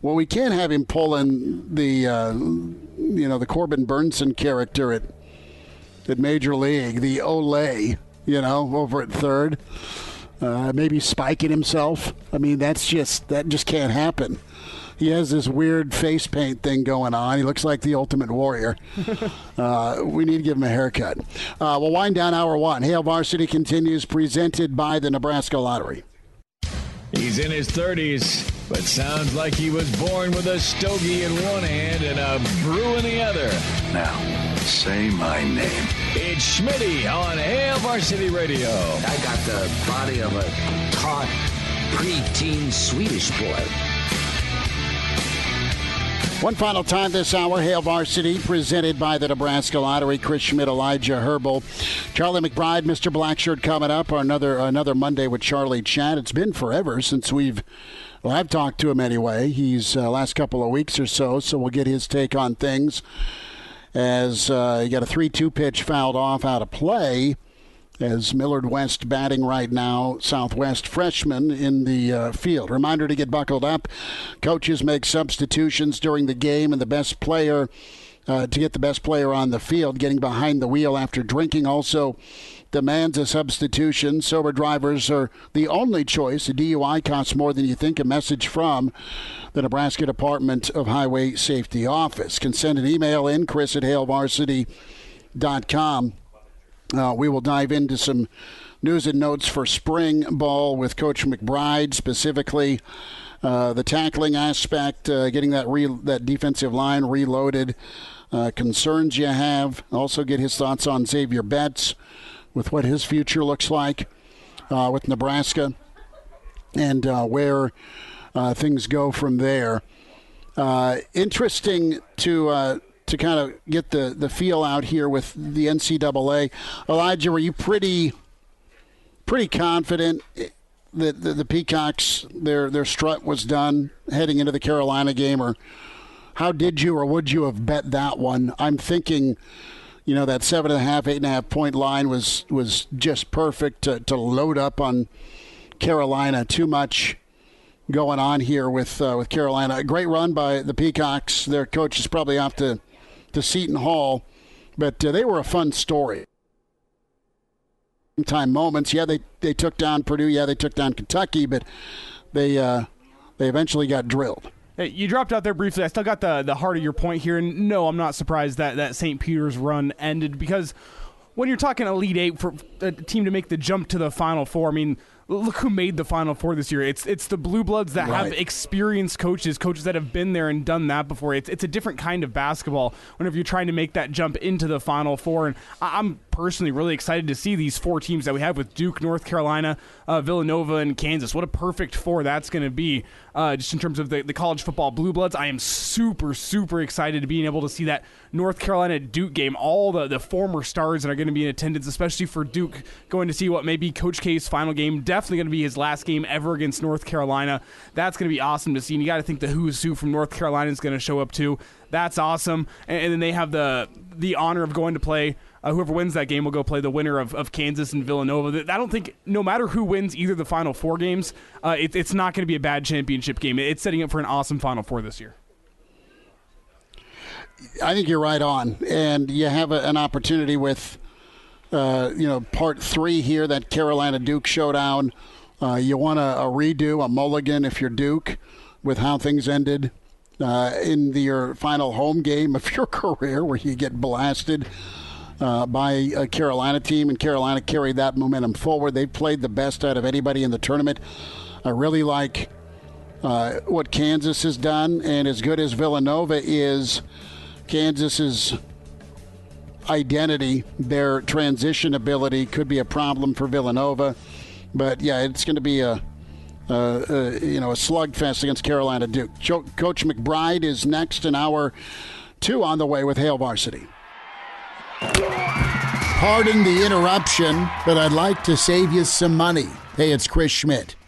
Well, we can't have him pulling the uh, you know the Corbin Bernsen character at at Major League, the Olay, you know, over at third. Uh, maybe spiking himself. I mean, that's just that just can't happen. He has this weird face paint thing going on. He looks like the Ultimate Warrior. <laughs> uh, we need to give him a haircut. Uh, we'll wind down hour one. Hail Varsity continues, presented by the Nebraska Lottery. He's in his 30s, but sounds like he was born with a stogie in one hand and a brew in the other. Now, say my name. It's Schmitty on Hail Varsity Radio. I got the body of a taut, preteen Swedish boy. One final time this hour, Hail Varsity, presented by the Nebraska Lottery. Chris Schmidt, Elijah Herbal, Charlie McBride, Mr. Blackshirt coming up. Another another Monday with Charlie Chad. It's been forever since we've, well, I've talked to him anyway. He's uh, last couple of weeks or so, so we'll get his take on things. As uh, he got a three-two pitch fouled off out of play as Millard West batting right now, Southwest freshman in the uh, field. Reminder to get buckled up. Coaches make substitutions during the game, and the best player uh, to get the best player on the field, getting behind the wheel after drinking also demands a substitution. Sober drivers are the only choice. A DUI costs more than you think. A message from the Nebraska Department of Highway Safety Office. Can send an email in, chris at hailvarsity.com. Uh, we will dive into some news and notes for spring ball with Coach McBride, specifically uh, the tackling aspect, uh, getting that re- that defensive line reloaded, uh, concerns you have. Also, get his thoughts on Xavier Betts with what his future looks like uh, with Nebraska and uh, where things go from there. interesting to to kind of get the, the feel out here with the NCAA. Elijah, were you pretty pretty confident that the, the, Peacocks their their strut was done heading into the Carolina game, or how did you or would you have bet that one? I'm thinking. You know that seven and a half, eight and a half point line was was just perfect to, to load up on Carolina. Too much going on here with uh, with Carolina. A great run by the Peacocks. Their coach is probably off to to Seton Hall, but uh, they were a fun story. Time moments, yeah, they they took down Purdue, yeah, they took down Kentucky, but they uh, they eventually got drilled. Hey, you dropped out there briefly. I still got the the heart of your point here, and no, I'm not surprised that that St. Peter's run ended because when you're talking Elite Eight for a team to make the jump to the Final Four, I mean look who made the Final Four this year. It's it's the Blue Bloods that right. have experienced coaches, coaches that have been there and done that before. It's it's a different kind of basketball whenever you're trying to make that jump into the Final Four. And I'm personally really excited to see these four teams that we have with Duke, North Carolina, uh, Villanova, and Kansas. What a perfect four that's going to be. Uh, just in terms of the, the college football Blue Bloods, I am super super excited to being able to see that North Carolina Duke game. All the the former stars that are going to be in attendance, especially for Duke, going to see what may be Coach K's final game. Definitely going to be his last game ever against North Carolina. That's going to be awesome to see. And you got to think the who's who from North Carolina is going to show up too. That's awesome. And, and, then they have the the honor of going to play. Uh, whoever wins that game will go play the winner of, of Kansas and Villanova. I don't think, no matter who wins either the Final Four games, uh, it, it's not going to be a bad championship game. It's setting up for an awesome Final Four this year. I think you're right on, and you have a, an opportunity with, uh, you know, part three here that Carolina Duke showdown. Uh, you want a, a, redo, a mulligan if you're Duke, with how things ended uh, in the, your final home game of <laughs> your career, where you get blasted uh, by a Carolina team, and Carolina carried that momentum forward. They played the best out of anybody in the tournament. I really like uh, what Kansas has done, and as good as Villanova is. Kansas is, identity, their transition ability could be a problem for Villanova. But yeah, it's going to be a, a, a, you know a slugfest against Carolina Duke. Coach McBride is next in hour two on the way with Hail Varsity. Pardon the interruption, but I'd like to save you some money. Hey, it's Chris Schmidt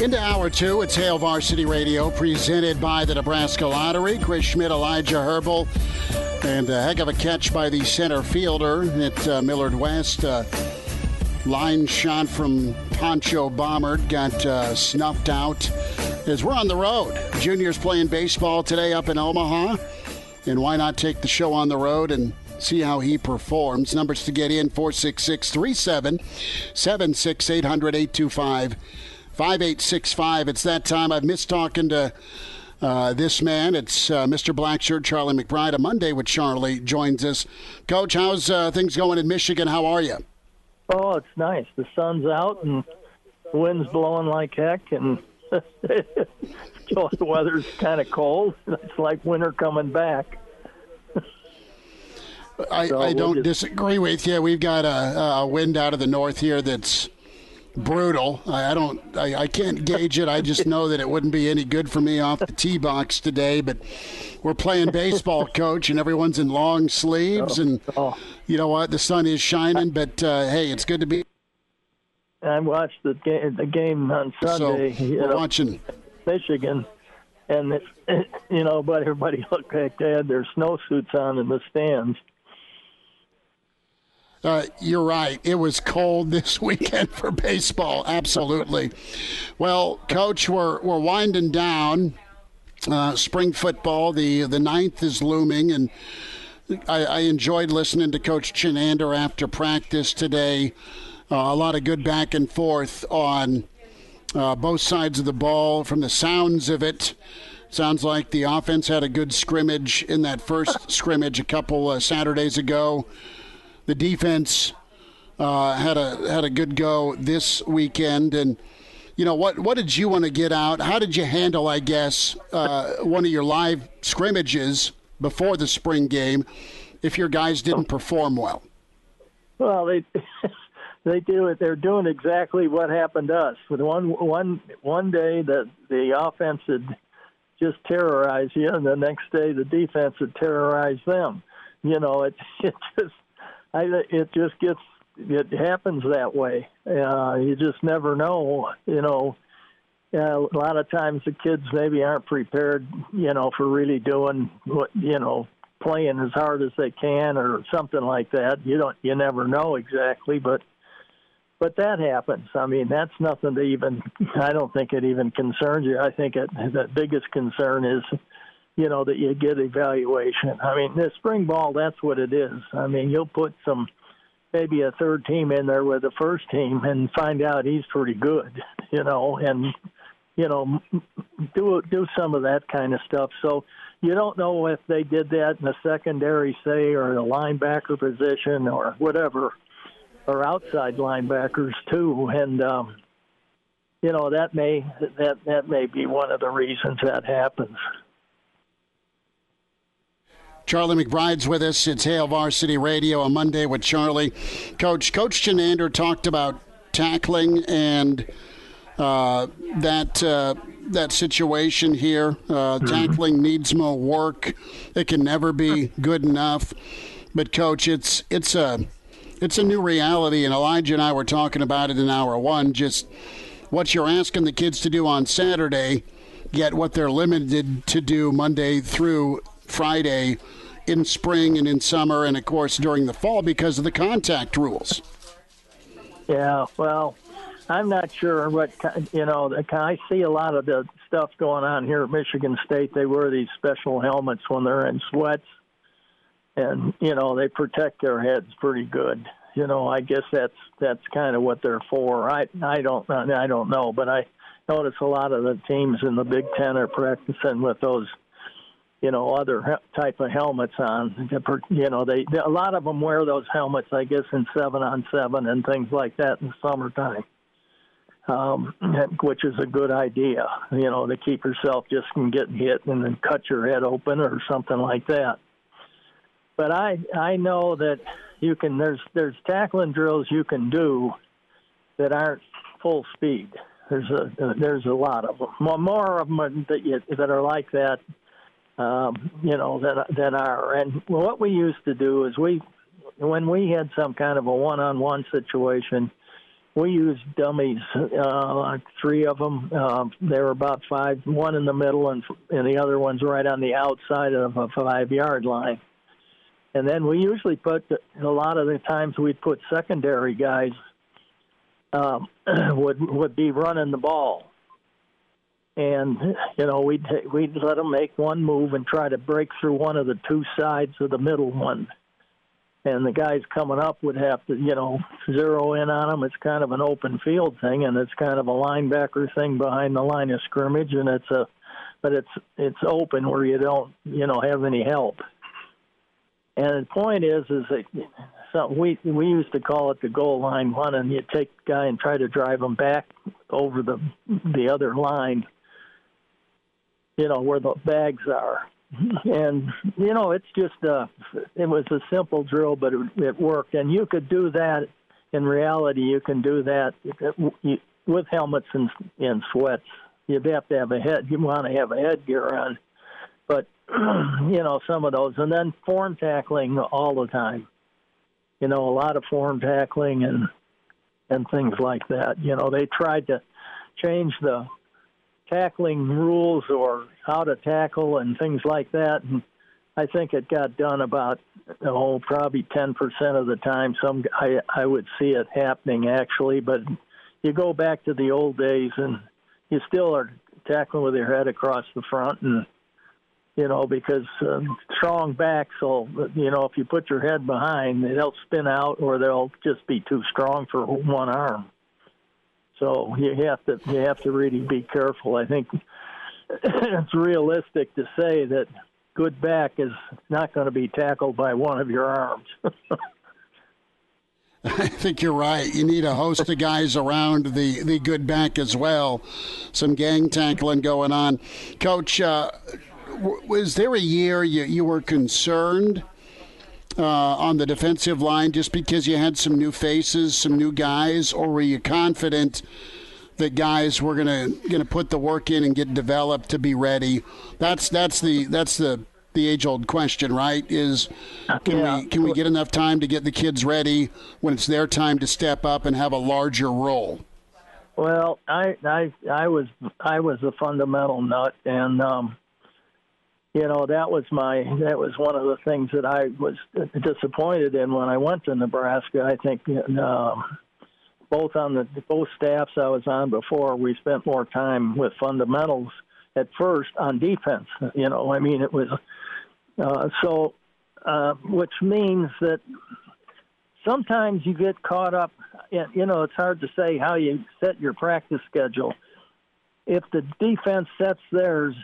Into hour two, it's Hail Varsity Radio, presented by the Nebraska Lottery. Chris Schmidt, Elijah Herbal, and a heck of a catch by the center fielder at uh, Millard West. Uh, line shot from Poncho Bommert got uh, snuffed out as we're on the road. Juniors playing baseball today up in Omaha. And why not take the show on the road and see how he performs? Numbers to get in 466 37 76 800 825 5865. It's that time. I've missed talking to uh, this man. It's uh, Mr. Blackshirt, Charlie McBride. A Monday with Charlie joins us. Coach, how's uh, things going in Michigan? How are you? Oh, it's nice. The sun's out and the wind's blowing like heck, and <laughs> the weather's kind of cold. It's like winter coming back. I, so I don't just... disagree with you. We've got a, a wind out of the north here that's brutal. I, I don't, I, I, can't gauge it. I just know that it wouldn't be any good for me off the tee box today. But we're playing baseball, <laughs> coach, and everyone's in long sleeves, oh, and oh. you know what? The sun is shining, but uh, hey, it's good to be. I watched the game, the game on Sunday. So we're know, watching Michigan, and it, it, you know, but everybody <laughs> looked like they had their snowsuits on in the stands. Uh, you're right. It was cold <laughs> this weekend for baseball. Absolutely. Well, Coach, we're we're winding down. Uh, spring football. The the ninth is looming, and I, I enjoyed listening to Coach Chinander after practice today. Uh, a lot of good back and forth on uh, both sides of the ball. From the sounds of it, sounds like the offense had a good scrimmage in that first scrimmage a couple Saturdays ago the defense uh, had a had a good go this weekend, and you know what what did you want to get out? How did you handle, I guess, uh, one of your live scrimmages before the spring game if your guys didn't perform well? Well, they <laughs> they do it. They're doing exactly what happened to us. With one one one day that the offense had just terrorized you, and the next day the defense had terrorized them. You know, it <laughs> it just I, it just gets it happens that way. Uh, you just never know, you know. Uh, a lot of times the kids maybe aren't prepared, you know, for really doing what you know, playing as hard as they can or something like that. You don't, you never know exactly, but but that happens. I mean, that's nothing to even. I don't think it even concerns you. I think it, the biggest concern is you know, that you get evaluation. I mean, the spring ball, that's what it is. I mean, you'll put some, maybe a third team in there with the first team and find out he's pretty good, <laughs> you know, and, you know, do do some of that kind of stuff. So you don't know if they did that in the secondary, say, or the linebacker position or whatever, or outside linebackers too. And, um, you know, that may that that may be one of the reasons that happens. Charlie McBride's with us. It's Hail Varsity Radio on Monday with Charlie. Coach Coach Chinander talked about tackling and uh, that uh, that situation here. Uh, mm-hmm. Tackling needs more work. It can never be good enough. But coach, it's it's a it's a new reality, and Elijah and I were talking about it in hour one. Just what you're asking the kids to do on Saturday, yet what they're limited to do Monday through Friday in spring and in summer, and of course during the fall because of the contact rules. Yeah, well, I'm not sure what you know. I see a lot of the stuff going on here at Michigan State. They wear these special helmets when they're in sweats, and you know they protect their heads pretty good. You know, I guess that's that's kind of what they're for. I I don't I don't know, but I notice a lot of the teams in the Big Ten are practicing with those you know other type of helmets on you know they a lot of them wear those helmets i guess in seven on seven and things like that in the summertime um, <clears throat> which is a good idea, you know, to keep yourself just from getting hit and then cut your head open or something like that. But I I know that you can there's there's tackling drills you can do that aren't full speed. There's a there's a lot of them. More of them that you, that are like that. Um, you know that that are and what we used to do is we when we had some kind of a one-on-one situation we used dummies, uh, three of them. Uh, they were about five, one in the middle, and and the other one's right on the outside of a five-yard line. And then we usually put a lot of the times we'd put secondary guys um, <clears throat> would would be running the ball, and you know we'd we'd let them make one move and try to break through one of the two sides of the middle one and the guys coming up would have to, you know, zero in on them. It's kind of an open field thing, and it's kind of a linebacker thing behind the line of scrimmage, and it's a, but it's it's open where you don't, you know, have any help. And the point is, is that so we we used to call it the goal line one, and you take the guy and try to drive him back over the the other line, you know, where the bags are. And you know it's just uh it was a simple drill but it, it worked. And you could do that in reality. You can do that with helmets and, and sweats. You'd have to have a head you want to have a headgear on. But <clears throat> you know some of those. And then form tackling all the time. You know a lot of form tackling and and things like that. You know they tried to change the tackling rules or how to tackle and things like that. And I think it got done about oh probably ten percent of the time. Some I I would see it happening actually, but you go back to the old days and you still are tackling with your head across the front and you know because um, strong backs will you know if you put your head behind they'll spin out or they'll just be too strong for one arm so you have to you have to really be careful. I think it's realistic to say that good back is not going to be tackled by one of your arms. <laughs> I think you're right. You need a host of guys around the, the good back as well. Some gang tackling going on. Coach, uh, was there a year you, you were concerned uh, on the defensive line just because you had some new faces, some new guys, or were you confident that guys were gonna gonna put the work in and get developed to be ready? That's that's the that's the the age old question, right? Is can yeah. we can we get enough time to get the kids ready when it's their time to step up and have a larger role? Well, I I I was I was a fundamental nut, and um, you know that was my that was one of the things that I was disappointed in when I went to Nebraska. I think uh, both on the both staffs I was on before, we spent more time with fundamentals at first on defense. You know, I mean it was uh, so, uh, which means that sometimes you get caught up. In, you know, it's hard to say how you set your practice schedule. If the defense sets theirs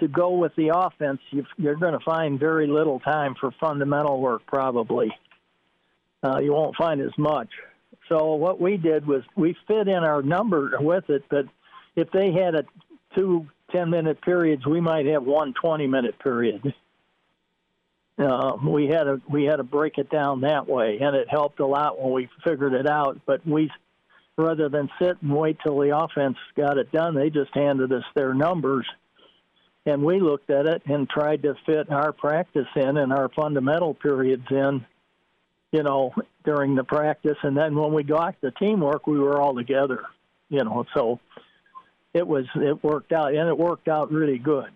to go with the offense, you're going to find very little time for fundamental work, probably. Uh, you won't find as much. So what we did was we fit in our number with it, but if they had a two 10 minute periods, we might have one 20 minute period. Uh, we had to we had to break it down that way, and it helped a lot when we figured it out. But we, rather than sit and wait till the offense got it done, they just handed us their numbers, and we looked at it and tried to fit our practice in and our fundamental periods in, you know, during the practice. And then when we got the teamwork, we were all together, you know. So it was it worked out, and it worked out really good.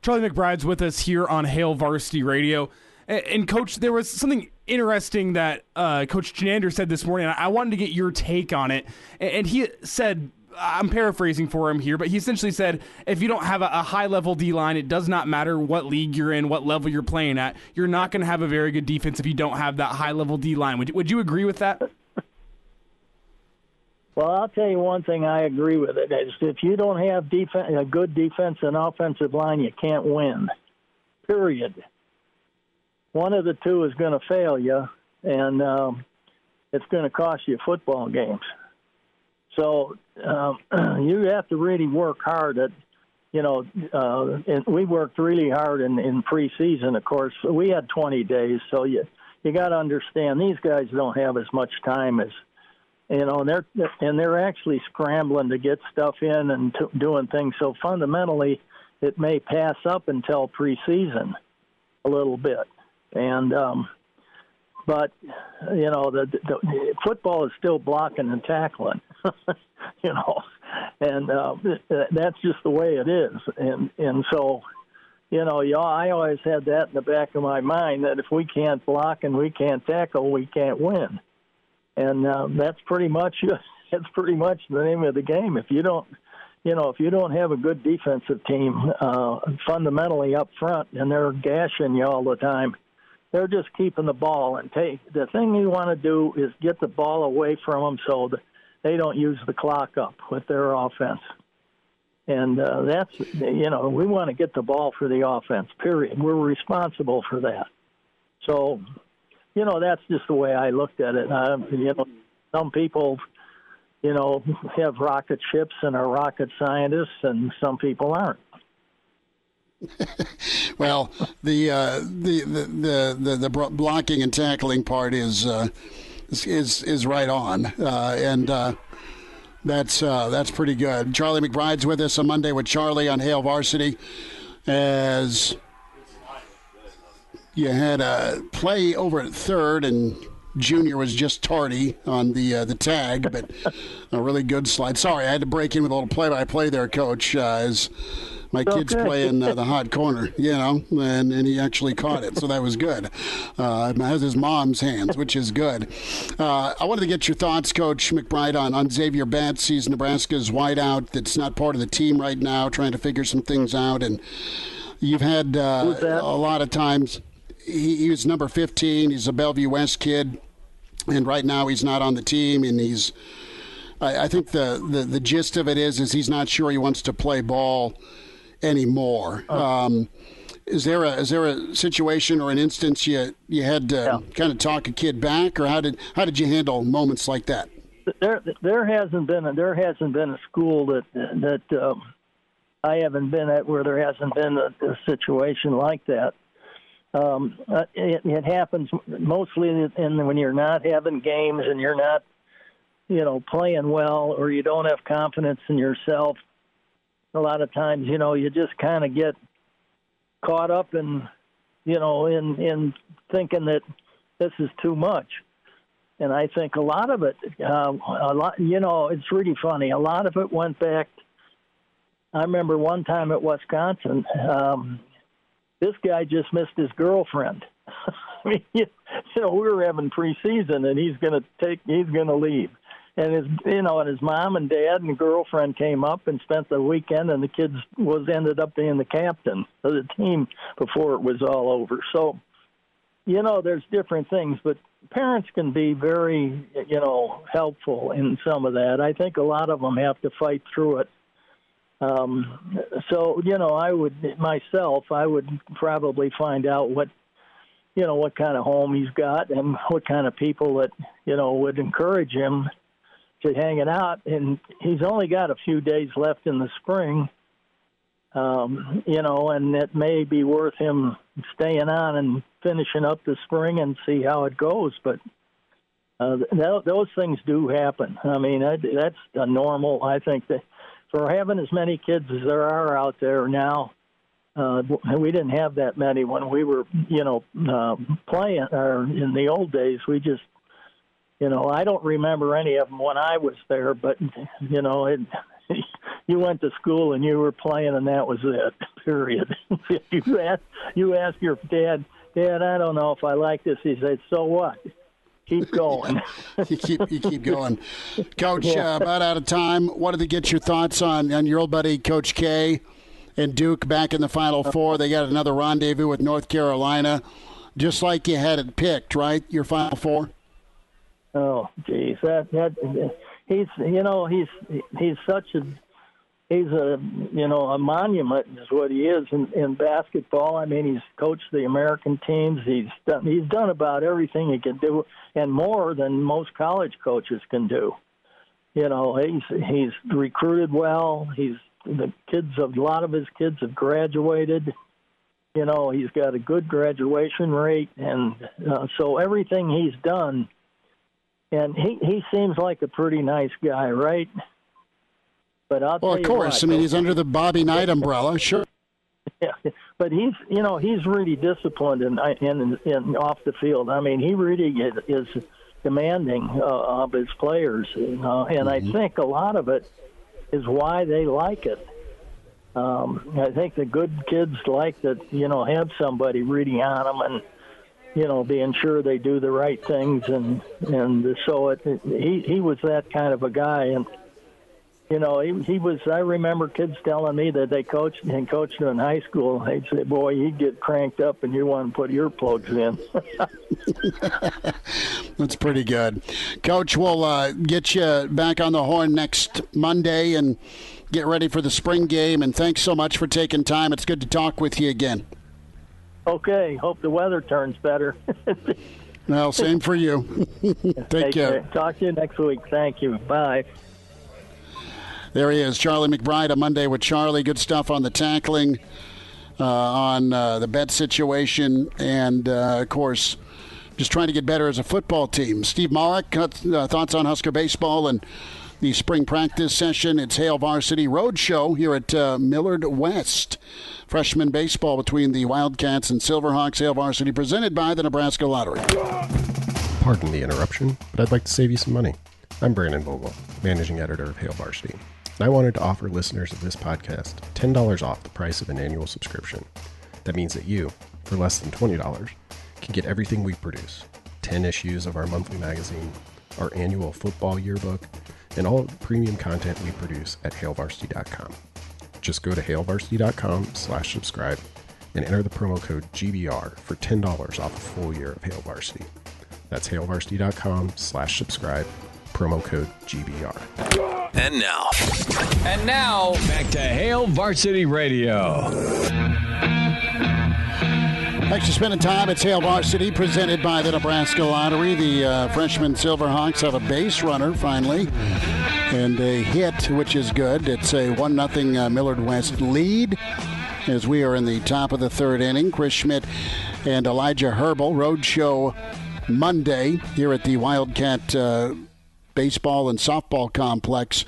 Charlie McBride's with us here on Hail Varsity Radio. And, Coach, there was something interesting that uh, Coach Chinander said this morning. I wanted to get your take on it. And he said I'm paraphrasing for him here, but he essentially said if you don't have a, a high level D line, it does not matter what league you're in, what level you're playing at. You're not going to have a very good defense if you don't have that high level D line. Would, would you agree with that? <laughs> Well, I'll tell you one thing I agree with it is if you don't have defense, a good defense and offensive line, you can't win. Period. One of the two is going to fail you, and um, it's going to cost you football games. So um, <clears throat> you have to really work hard at, you know, uh, and we worked really hard in, in preseason. Of course, we had 20 days, so you you got to understand these guys don't have as much time as, you know, and they're and they're actually scrambling to get stuff in and t- doing things. So fundamentally, it may pass up until preseason a little bit, and um, but you know the, the football is still blocking and tackling <laughs> you know and uh, that's just the way it is. And and so you know yeah i always had that in the back of my mind that if we can't block and we can't tackle we can't win. And uh, that's pretty much <laughs> that's pretty much the name of the game. If you don't you know, if you don't have a good defensive team uh, fundamentally up front and they're gashing you all the time, they're just keeping the ball and take the thing you want to do is get the ball away from them so that they don't use the clock up with their offense. And uh, that's you know we want to get the ball for the offense. Period. We're responsible for that. So, you know that's just the way I looked at it. Uh, you know, some people, you know, have rocket ships and are rocket scientists, and some people aren't. <laughs> well, the, uh, the, the the the blocking and tackling part is uh, is is right on, uh, and uh, that's uh, that's pretty good. Charlie McBride's with us on Monday with Charlie on Hail Varsity, as you had a play over at third and. Junior was just tardy on the uh, the tag, but a really good slide. Sorry, I had to break in with a little play-by-play there, Coach. Uh, as my so kids good. playing uh, the <laughs> hot corner, you know, and, and he actually caught it, so that was good. Uh, it has his mom's hands, which is good. Uh, I wanted to get your thoughts, Coach McBride, on, on Xavier Betts. He's Nebraska's wideout that's not part of the team right now, trying to figure some things out. And you've had uh, a lot of times. He, he was number 15. He's a Bellevue West kid, and right now he's not on the team, and he's. I, I think the, the, the gist of it is is he's not sure he wants to play ball anymore. Oh. Um, is there a is there a situation or an instance you you had to yeah. kind of talk a kid back, or how did how did you handle moments like that? There there hasn't been a, there hasn't been a school that that um, I haven't been at where there hasn't been a, a situation like that. Um, uh, it, it happens mostly in when you're not having games and you're not, you know, playing well or you don't have confidence in yourself a lot of times, you know, you just kind of get caught up in, you know, in in thinking that this is too much. And I think a lot of it, uh, a lot, you know, it's really funny. A lot of it went back. I remember one time at Wisconsin, um, this guy just missed his girlfriend. <laughs> I mean, <laughs> you, know, we were having preseason, and he's going to take, he's going to leave and his you know and his mom and dad and girlfriend came up and spent the weekend and the kids was ended up being the captain of the team before it was all over. So you know there's different things but parents can be very you know helpful in some of that. I think a lot of them have to fight through it. Um so you know i would myself i would probably find out what you know what kind of home he's got and what kind of people that you know would encourage him to hanging out, and he's only got a few days left in the spring. Um, you know, and it may be worth him staying on and finishing up the spring and see how it goes. But uh, th- those things do happen. I mean, I, that's a normal. I think that for having as many kids as there are out there now. Uh, we didn't have that many when we were, you know, uh, playing. Or in the old days, we just, you know, I don't remember any of them when I was there. But you know, it, <laughs> you went to school and you were playing, and that was it. <laughs> Period. <laughs> you ask, you ask your dad, Dad, I don't know if I like this. He said, So what? keep going. you keep you keep going, Coach. Yeah. Uh, about out of time. Wanted to get your thoughts on on your old buddy Coach K and Duke back in the Final Four. They got another rendezvous with North Carolina, just like you had it picked, right? Your Final Four. Oh, geez, that that he's you know he's he's such a he's a you know a monument is what he is in, in basketball. I mean, he's coached the American teams. He's done he's done about everything he can do, and more than most college coaches can do. You know, he's he's recruited well. He's the kids. A lot of his kids have graduated. You know, he's got a good graduation rate, and uh, so everything he's done. And he he seems like a pretty nice guy, right? But I'll well, of course. What, I mean, he's under the Bobby Knight umbrella, sure. Yeah, but he's you know he's really disciplined and in, in off the field. I mean, he really is demanding uh, of his players, uh, and mm-hmm. I think a lot of it is why they like it. Um, I think the good kids like that you know have somebody reading on them and you know being sure they do the right things and and so it, he he was that kind of a guy and you know, he, he was. I remember kids telling me that they coached and coached in high school. They'd say, "Boy, you get cranked up and you want to put earplugs in." <laughs> That's pretty good, Coach. We'll uh, get you back on the horn next Monday and get ready for the spring game. And thanks so much for taking time. It's good to talk with you again. Okay. Hope the weather turns better. <laughs> well, same for you. <laughs> Take, Take care. care. Talk to you next week. Thank you. Bye. There he is, Charlie McBride, a Monday with Charlie. Good stuff on the tackling, uh, on uh, the bet situation, and uh, of course, just trying to get better as a football team. Steve Marik, uh, thoughts on Husker baseball and the spring practice session. It's Hail Varsity Road Show here at uh, Millard West. Freshman baseball between the Wildcats and Silverhawks. Hail Varsity presented by the Nebraska Lottery. Pardon the interruption, but I'd like to save you some money. I'm Brandon Vogel, managing editor of Hail Varsity and I wanted to offer listeners of this podcast $10 off the price of an annual subscription. That means that you, for less than $20, can get everything we produce 10 issues of our monthly magazine, our annual football yearbook, and all the premium content we produce at hailvarsity.com. Just go to hailvarsity.com slash subscribe and enter the promo code GBR for $10 off a full year of Hail Varsity. That's hailvarsity.com slash subscribe promo code GBR. And now. And now, back to Hail Varsity Radio. Thanks for spending time at Hail Varsity, presented by the Nebraska Lottery. The uh, freshman Silverhawks have a base runner finally, and a hit, which is good. It's a 1 0 uh, Millard West lead as we are in the top of the third inning. Chris Schmidt and Elijah Herbal, Roadshow Monday here at the Wildcat uh, baseball and softball complex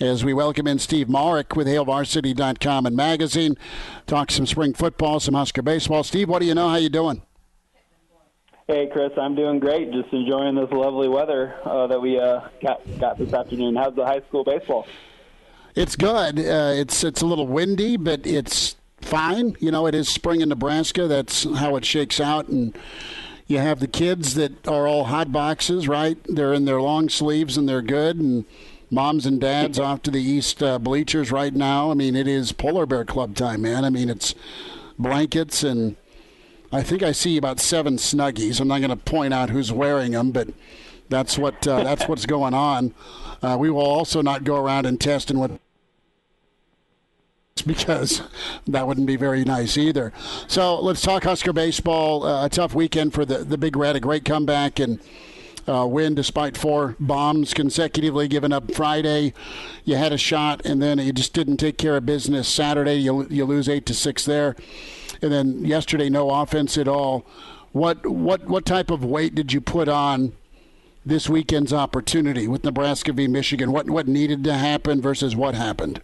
as we welcome in Steve Marik with HailVarsity.com and magazine. Talk some spring football, some Husker baseball. Steve, what do you know? How you doing? Hey, Chris, I'm doing great. Just enjoying this lovely weather uh, that we uh, got got this afternoon. How's the high school baseball? It's good. Uh, it's it's a little windy, but it's fine. You know, it is spring in Nebraska. That's how it shakes out, and you have the kids that are all hot boxes, right? They're in their long sleeves and they're good, and moms and dads off to the east uh, bleachers right now. I mean, it is polar bear club time, man. I mean, it's blankets and I think I see about seven snuggies. I'm not going to point out who's wearing them, but that's what uh, that's <laughs> what's going on. Uh, we will also not go around and test in what <laughs> because that wouldn't be very nice either. So let's talk Husker baseball. Uh, a tough weekend for the, the Big Red, a great comeback and uh, win despite four bombs consecutively given up Friday. You had a shot, and then you just didn't take care of business Saturday. You, you lose eight to six there, and then yesterday no offense at all. What what what type of weight did you put on this weekend's opportunity with Nebraska v. Michigan? What what needed to happen versus what happened?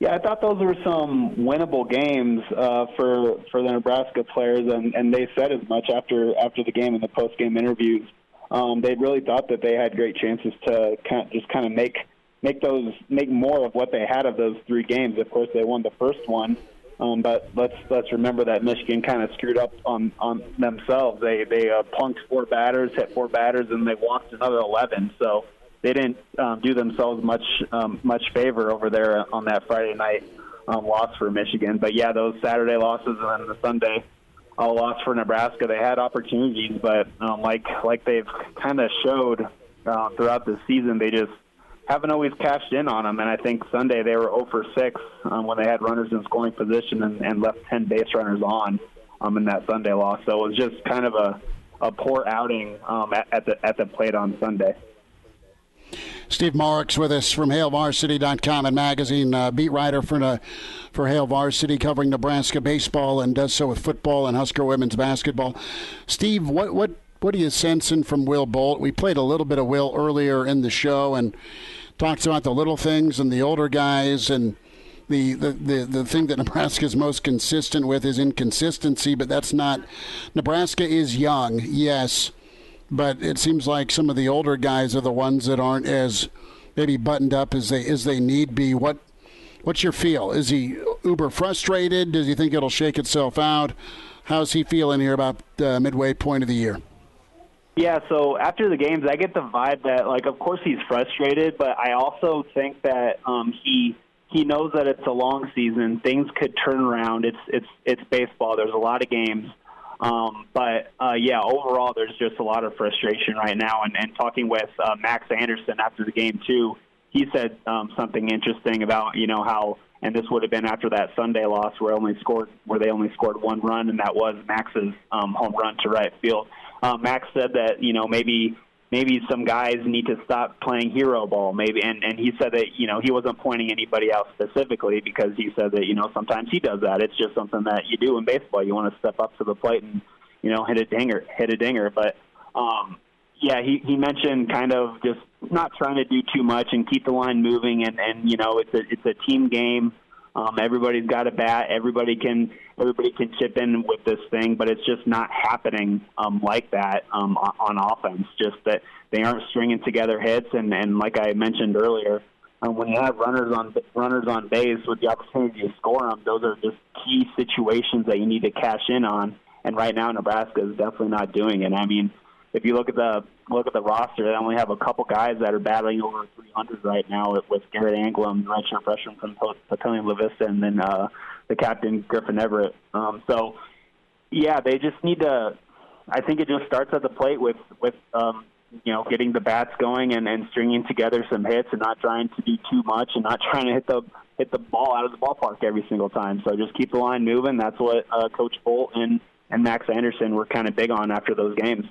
Yeah, I thought those were some winnable games uh, for for the Nebraska players, and, and they said as much after after the game in the post game interviews. Um, they really thought that they had great chances to kind of just kind of make make those make more of what they had of those three games. Of course, they won the first one, um, but let's let's remember that Michigan kind of screwed up on on themselves. They they uh, punked four batters, hit four batters, and they walked another eleven. So they didn't um, do themselves much um, much favor over there on that Friday night um, loss for Michigan. But yeah, those Saturday losses and then the Sunday uh, loss for Nebraska, they had opportunities, but um, like like they've kind of showed uh, throughout the season, they just haven't always cashed in on them. And I think Sunday they were 0 for 6 um, when they had runners in scoring position and, and left 10 base runners on um, in that Sunday loss. So it was just kind of a, a poor outing um, at, at the at the plate on Sunday. Steve Marik's with us from HailVarsity.com and magazine, uh, beat writer for uh, for Hail Varsity, covering Nebraska baseball and does so with football and Husker women's basketball. Steve, what what what are you sensing from Will Bolt? We played a little bit of Will earlier in the show and talks about the little things and the older guys and. The, the, the, the thing that <laughs> Nebraska is most consistent with is inconsistency, but that's not. Nebraska is young, yes, but it seems like some of the older guys are the ones that aren't as maybe buttoned up as they as they need be. What what's your feel? Is he uber frustrated? Does he think it'll shake itself out? How's he feeling here about the midway point of the year? Yeah, so after the games, I get the vibe that, like, of course he's frustrated, but I also think that um, he he knows that it's a long season. Things could turn around. It's it's it's baseball. There's a lot of games. Um, but uh, yeah, overall, there's just a lot of frustration right now. And, and talking with uh, Max Anderson after the game too, he said um, something interesting about you know how, and this would have been after that Sunday loss where only scored where they only scored one run, and that was Max's um, home run to right field. Um, Max said that you know maybe maybe some guys need to stop playing hero ball maybe and and he said that you know he wasn't pointing anybody out specifically because he said that you know sometimes he does that. It's just something that you do in baseball. You want to step up to the plate and you know hit a dinger hit a dinger. But um yeah he he mentioned kind of just not trying to do too much and keep the line moving and and you know it's a it's a team game um, everybody's got a bat. Everybody can everybody can chip in with this thing, but it's just not happening um, like that um, on, offense. Just that they aren't stringing together hits, and and like I mentioned earlier, um, when you have runners on runners on base with the opportunity to score them, those are just key situations that you need to cash in on. And right now, Nebraska is definitely not doing it. I mean, if you look at the look at the roster, they only have a couple guys that are battling over 300 right now with, with Garrett Anglim, redshirt freshman from Papillion La Vista, and then uh, the captain Griffin Everitt. Um, so, yeah, they just need to. I think it just starts at the plate with with um, you know getting the bats going and, and stringing together some hits and not trying to do too much and not <laughs> trying to hit the hit the ball out of the ballpark every single time. So just keep the line moving. That's what uh, Coach Bolt and and Max Anderson were kind of big on after those games.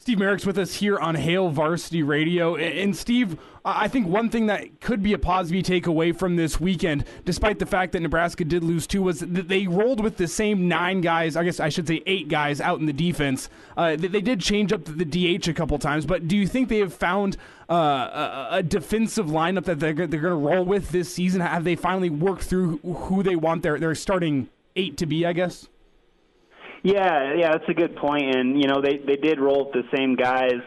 Steve Marik's with us here on Hail Varsity Radio. And Steve, I think one thing that could be a positive takeaway from this weekend, despite the fact that Nebraska did lose two, was that they rolled with the same nine guys, I guess I should say eight guys out in the defense. Uh, they did change up the DH a couple times, but do you think they have found uh, a, defensive lineup that they're, they're going to roll with this season? Have they finally worked through who they want their, their starting eight to be, I guess? Yeah, yeah, that's a good point. And you know, they they did roll with the same guys.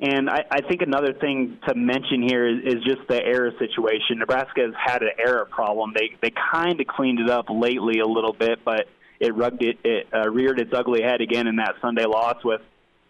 And I, I think another thing to mention here is, is just the error situation. Nebraska has had an error problem. They they kind of cleaned it up lately a little bit, but it rugged it, it uh, reared its ugly head again in that Sunday loss with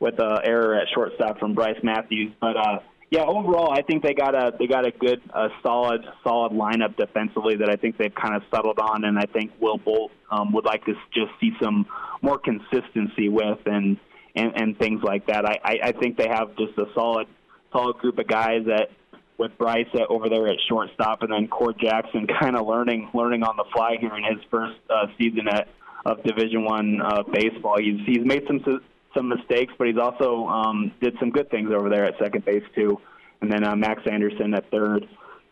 with a error at shortstop from Brice Matthews. But uh, yeah, overall, I think they got a they got a good, a solid, solid lineup defensively that I think they've kind of settled on, and I think Will Bolt um, would like to just see some more consistency with and and, and things like that. I, I, I think they have just a solid, solid group of guys that with Brice over there at shortstop, and then Cord Jackson <laughs> kind of learning learning on the fly here in his first uh, season at of Division One uh, baseball. He's he's made some some mistakes, but he's also um, did some good things over there at second base too. And then uh, Max Anderson at third,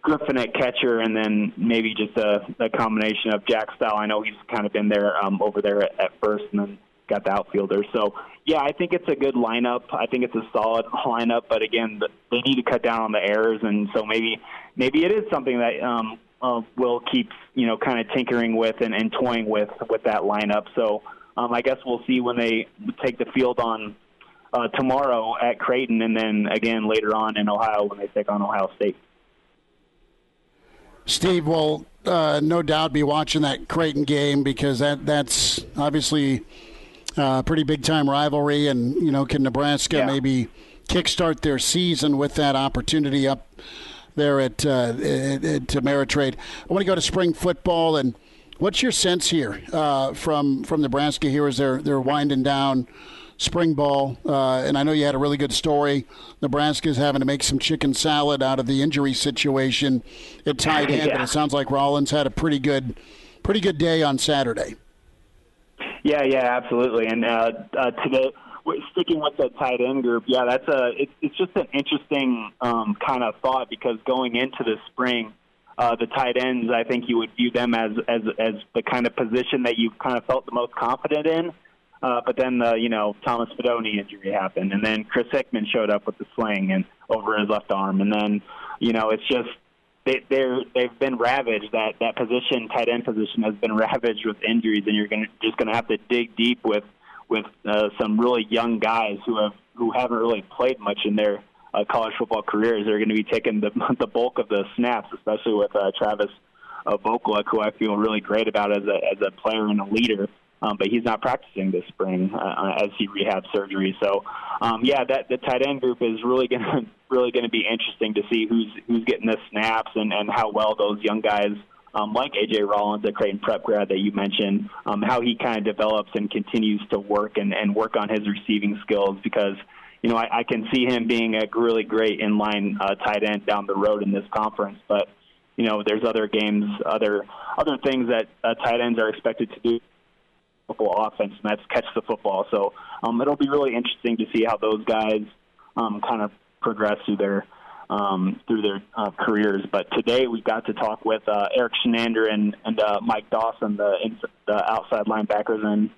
Griffin at catcher, and then maybe just a, a combination of Jack Style. I know he's kind of been there um, over there at, at first, and then got the outfielder. So yeah, I think it's a good lineup. I think it's a solid lineup, but again, they need to cut down on the errors, and so maybe maybe it is something that um, uh, Will keeps you know kind of tinkering with and, and toying with with that lineup. So um, I guess we'll see when they take the field on uh, tomorrow at Creighton, and then again later on in Ohio when they take on Ohio State. Steve will uh, no doubt be watching that Creighton game because that that's obviously a uh, pretty big time rivalry, and you know, can Nebraska yeah. maybe kickstart their season with that opportunity up there at, uh, at, at Ameritrade? I want to go to spring football, and what's your sense here uh, from from Nebraska here as they're they're winding down? Spring ball. Uh, and I know you had a really good story. Nebraska is having to make some chicken salad out of the injury situation at tight end, yeah. but it sounds like Rollins had a pretty good, pretty good day on Saturday. Yeah, yeah, absolutely. And uh, uh, today, sticking with the tight end group, yeah, that's a it's, it's just an interesting um, kind of thought because going into the spring. Uh, the tight ends, I think you would view them as as as the kind of position that you've kind of felt the most confident in. Uh, but then the you know Thomas Fidone injury happened, and then Chris Hickman showed up with the sling and over his left arm, and then you know it's just they they're they've been ravaged. That that position, tight end position, has been <laughs> ravaged with injuries, and you're gonna just gonna have to dig deep with with uh, some really young guys who have who haven't really played much in their uh, college football careers. They're going to be taking the <laughs> the bulk of the snaps, especially with uh, Travis uh, Vokolek, who I feel really great about as a as a player and a leader um, but he's not practicing this spring uh, as he rehabs surgery. So, um, yeah, that the tight end group is really <laughs> going to really going to be interesting to see who's who's getting the snaps and and how well those young guys. Um, like AJ Rollins, the Creighton prep grad that you mentioned, um, how he kind of develops and continues to work and, and work on his receiving skills because you know, I, I can see him being a really great inline uh, tight end down the road in this conference. But you know, there's other games, other other things that uh, tight ends are expected to do football offense, and that's catch the football. So um, it'll be really interesting to see how those guys um, kind of progress through their um, through their uh, careers. But today we got to talk with uh, Erik Chinander and and uh, Mike Dawson, the, the outside linebackers and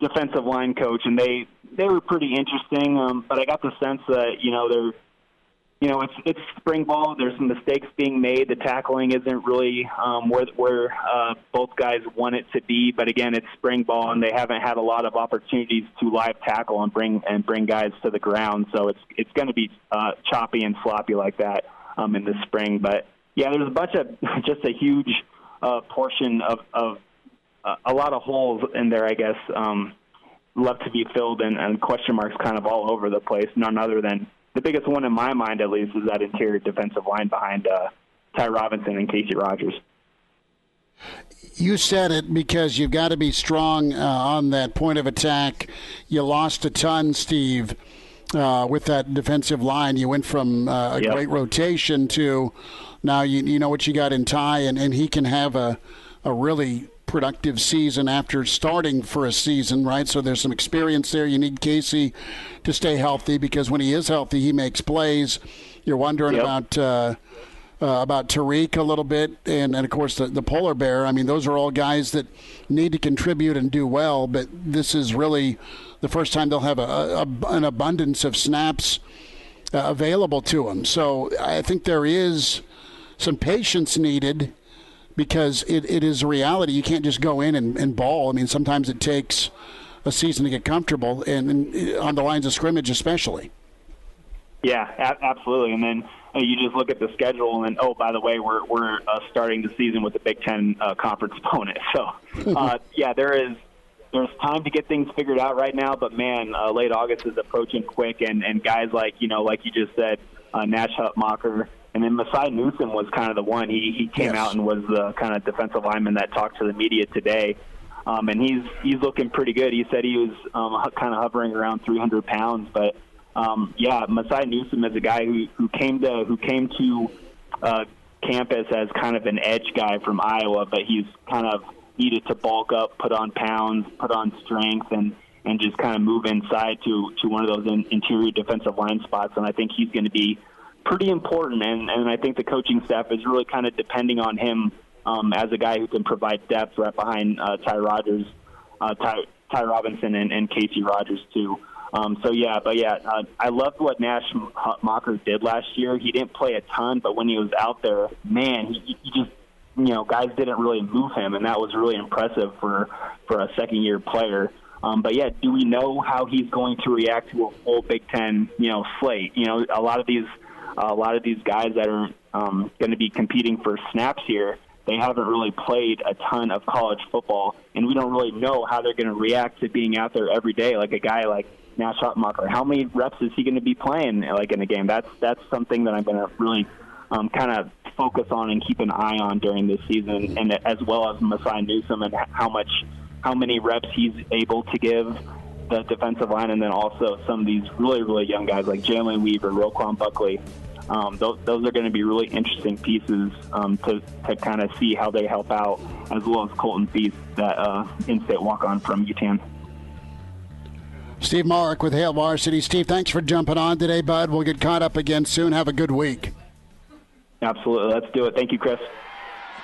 defensive line coach, and they they were pretty interesting. Um, but I got the sense that you know they're you know, it's it's spring ball. There's some mistakes being made. The tackling isn't really um, where where uh, both guys want it to be. But again, it's spring ball, and they haven't had a lot of opportunities to live tackle and bring and bring guys to the ground. So it's it's going to be uh, choppy and sloppy like that um, in the spring. But yeah, there's a bunch of <laughs> just a huge uh, portion of of uh, a lot of holes in there, I guess, um, left to be filled, and, and question marks kind of all over the place. None other than the biggest one in my mind, at least, is that interior defensive line behind uh, Ty Robinson and Casey Rogers. You said it because you've got to be strong uh, on that point of attack. You lost a ton, Steve, uh, with that defensive line. You went from uh, a yep. great rotation to now you, you know what you got in Ty, and, and he can have a, a really productive season after starting for a season, right? So there's some experience there. You need Casey to stay healthy because when he is healthy, he makes plays. You're wondering yep. about. Uh, uh, about Tariq a little bit, and, and of course the, the polar bear. I mean, those are all guys that need to contribute and do well. But this is really the first time they'll have a, a an abundance of snaps uh, available to them. So I think there is some patience needed because it, it is a reality. You can't just go in and, and ball. I mean, sometimes it takes a season to get comfortable, and, and on the lines of scrimmage, especially. Yeah, a- absolutely. And then uh, you just look at the schedule, and oh, by the way, we're we're uh, starting the season with a Big Ten uh, conference <laughs> opponent. So, <laughs> uh, yeah, there is there's time to get things figured out right now. But man, uh, late August is approaching quick, and and guys like you know, like you just said, uh, Nash Hutmacher and then Mosai Newsom was kind of the one. He he came yes. out and was the kind of defensive lineman that talked to the media today. Um, and he's he's looking pretty good. He said he was um, kind of hovering around 300 pounds, but um, yeah, Mosai Newsom is a guy who who came to who came to uh, campus as kind of an edge guy from Iowa, but he's kind of needed to bulk up, put on pounds, put on strength, and and just kind of move inside to to one of those in, interior defensive line spots. And I think he's going to be pretty important, and, and I think the coaching staff is really kind of depending on him um, as a guy who can provide depth right behind uh, Ty Rogers. Uh, Ty, Ty Robinson and, and Casey Rogers too. Um, so yeah, but yeah, uh, I loved what Nash Hutmacher did last year. He didn't play a ton, but when he was out there, man, he, he just you know guys didn't really move him, and that was really impressive for for a second year player. Um, but yeah, do we know how he's going to react to a full Big Ten you know slate? You know, a lot of these a lot of these guys that are um, going to be competing for snaps here they haven't really played a ton of college football, and we don't really know how they're going to react to being out there every day. Like a guy like Nash Hutmacher, how many reps is he going to be playing like in a game? That's that's something that I'm going to really um, kind of focus on and keep an eye on during this season, and as well as Mosai Newsom and how much how many reps he's able to give the defensive line, and then also some of these really really young guys like Jalen Weaver, Ru'Quan Buckley. Um, those, those, are going to be really interesting pieces um, to, to kind of see how they help out, as well as Colton Feist, that uh, in-state walk-on from UTAN. Steve Marik with Hail Varsity. Steve, thanks for jumping on today, bud. We'll get caught up again soon. Have a good week. Absolutely. Let's do it. Thank you, Chris.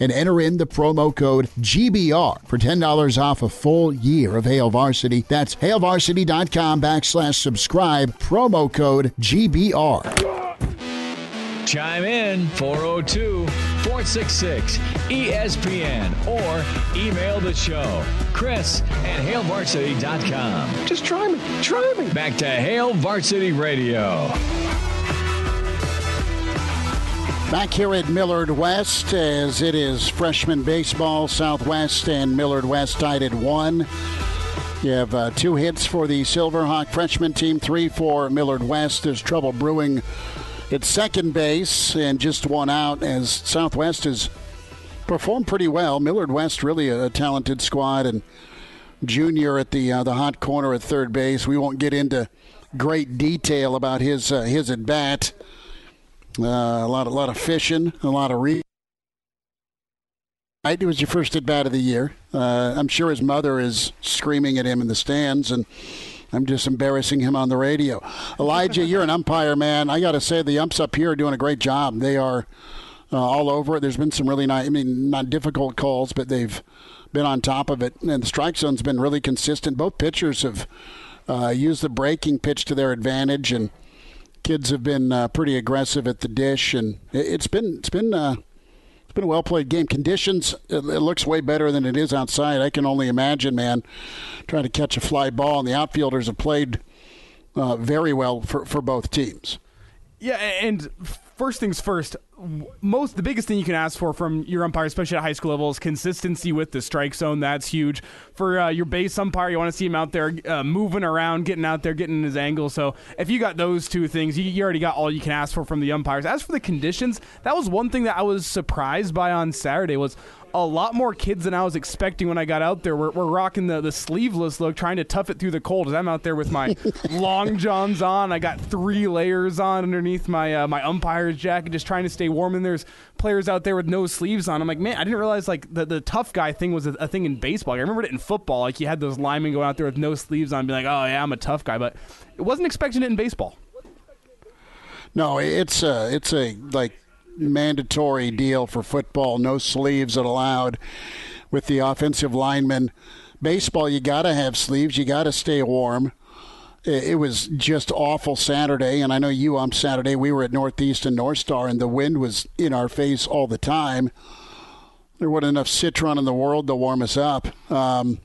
and enter in the the promo code GBR for $10 off a full year of Hail Varsity. That's hailvarsity.com backslash subscribe, promo code GBR. Chime in 402 466 ESPN or email the show, Chris at hailvarsity.com. Just try me. Try me. Back to Hail Varsity Radio. Back here at Millard West, as it is freshman baseball, Southwest and Millard West tied at one. You have uh, two hits for the Silverhawk freshman team, three for Millard West. There's trouble brewing at second base, and just one out as Southwest has performed pretty well. Millard West really a, talented squad, and Junior at the uh, the hot corner at third base. We won't get into great detail about his uh, his at bat. Uh, a lot, a lot of fishing, a lot of re. It was your first at bat of the year. Uh, I'm sure his mother is screaming at him in the stands, and I'm just embarrassing him on the radio. <laughs> Elijah, you're an umpire, man. I got to say, the umps up here are doing a great job. They are uh, all over it. There's been some really nice, I mean, not difficult calls, but they've been on top of it. And the strike zone's been really consistent. Both pitchers have uh, used the breaking pitch to their advantage, and kids have been uh, pretty aggressive at the dish, and it's been it's been uh, it's been a well played game. Conditions it, looks way better than it is outside. I can only imagine, man, trying to catch a fly ball, and the outfielders have played uh, very well for for both teams. Yeah, and first things first, most the biggest thing you can ask for from your umpire, especially at high school level, is consistency with the strike zone. That's huge for uh, your base umpire. You want to see him out there uh, moving around, getting out there, getting his angle. So if you got those two things, you, you, already got all you can ask for from the umpires. As for the conditions, that was one thing that I was surprised by on Saturday was a lot more kids than I was expecting when I got out there. We're, we're rocking the, the sleeveless look, trying to tough it through the cold. As I'm out there with my <laughs> long johns on, I got three layers on underneath my uh, my umpire's jacket, just trying to stay warm. And there's players out there with no sleeves on. I'm like, man, I didn't realize like the, the tough guy thing was a, a thing in baseball. I remember it in football. Like you had those linemen going out there with no sleeves on, and be like, oh yeah, I'm a tough guy. But it wasn't expecting it in baseball. No, it's a it's a like mandatory deal for football, no sleeves allowed with the offensive linemen. Baseball, you got to have sleeves. You got to stay warm. It was just awful Saturday, and I know you on Saturday. We were at Northeast and North Star, and the wind was in our face all the time. There wasn't enough citron in the world to warm us up. Um,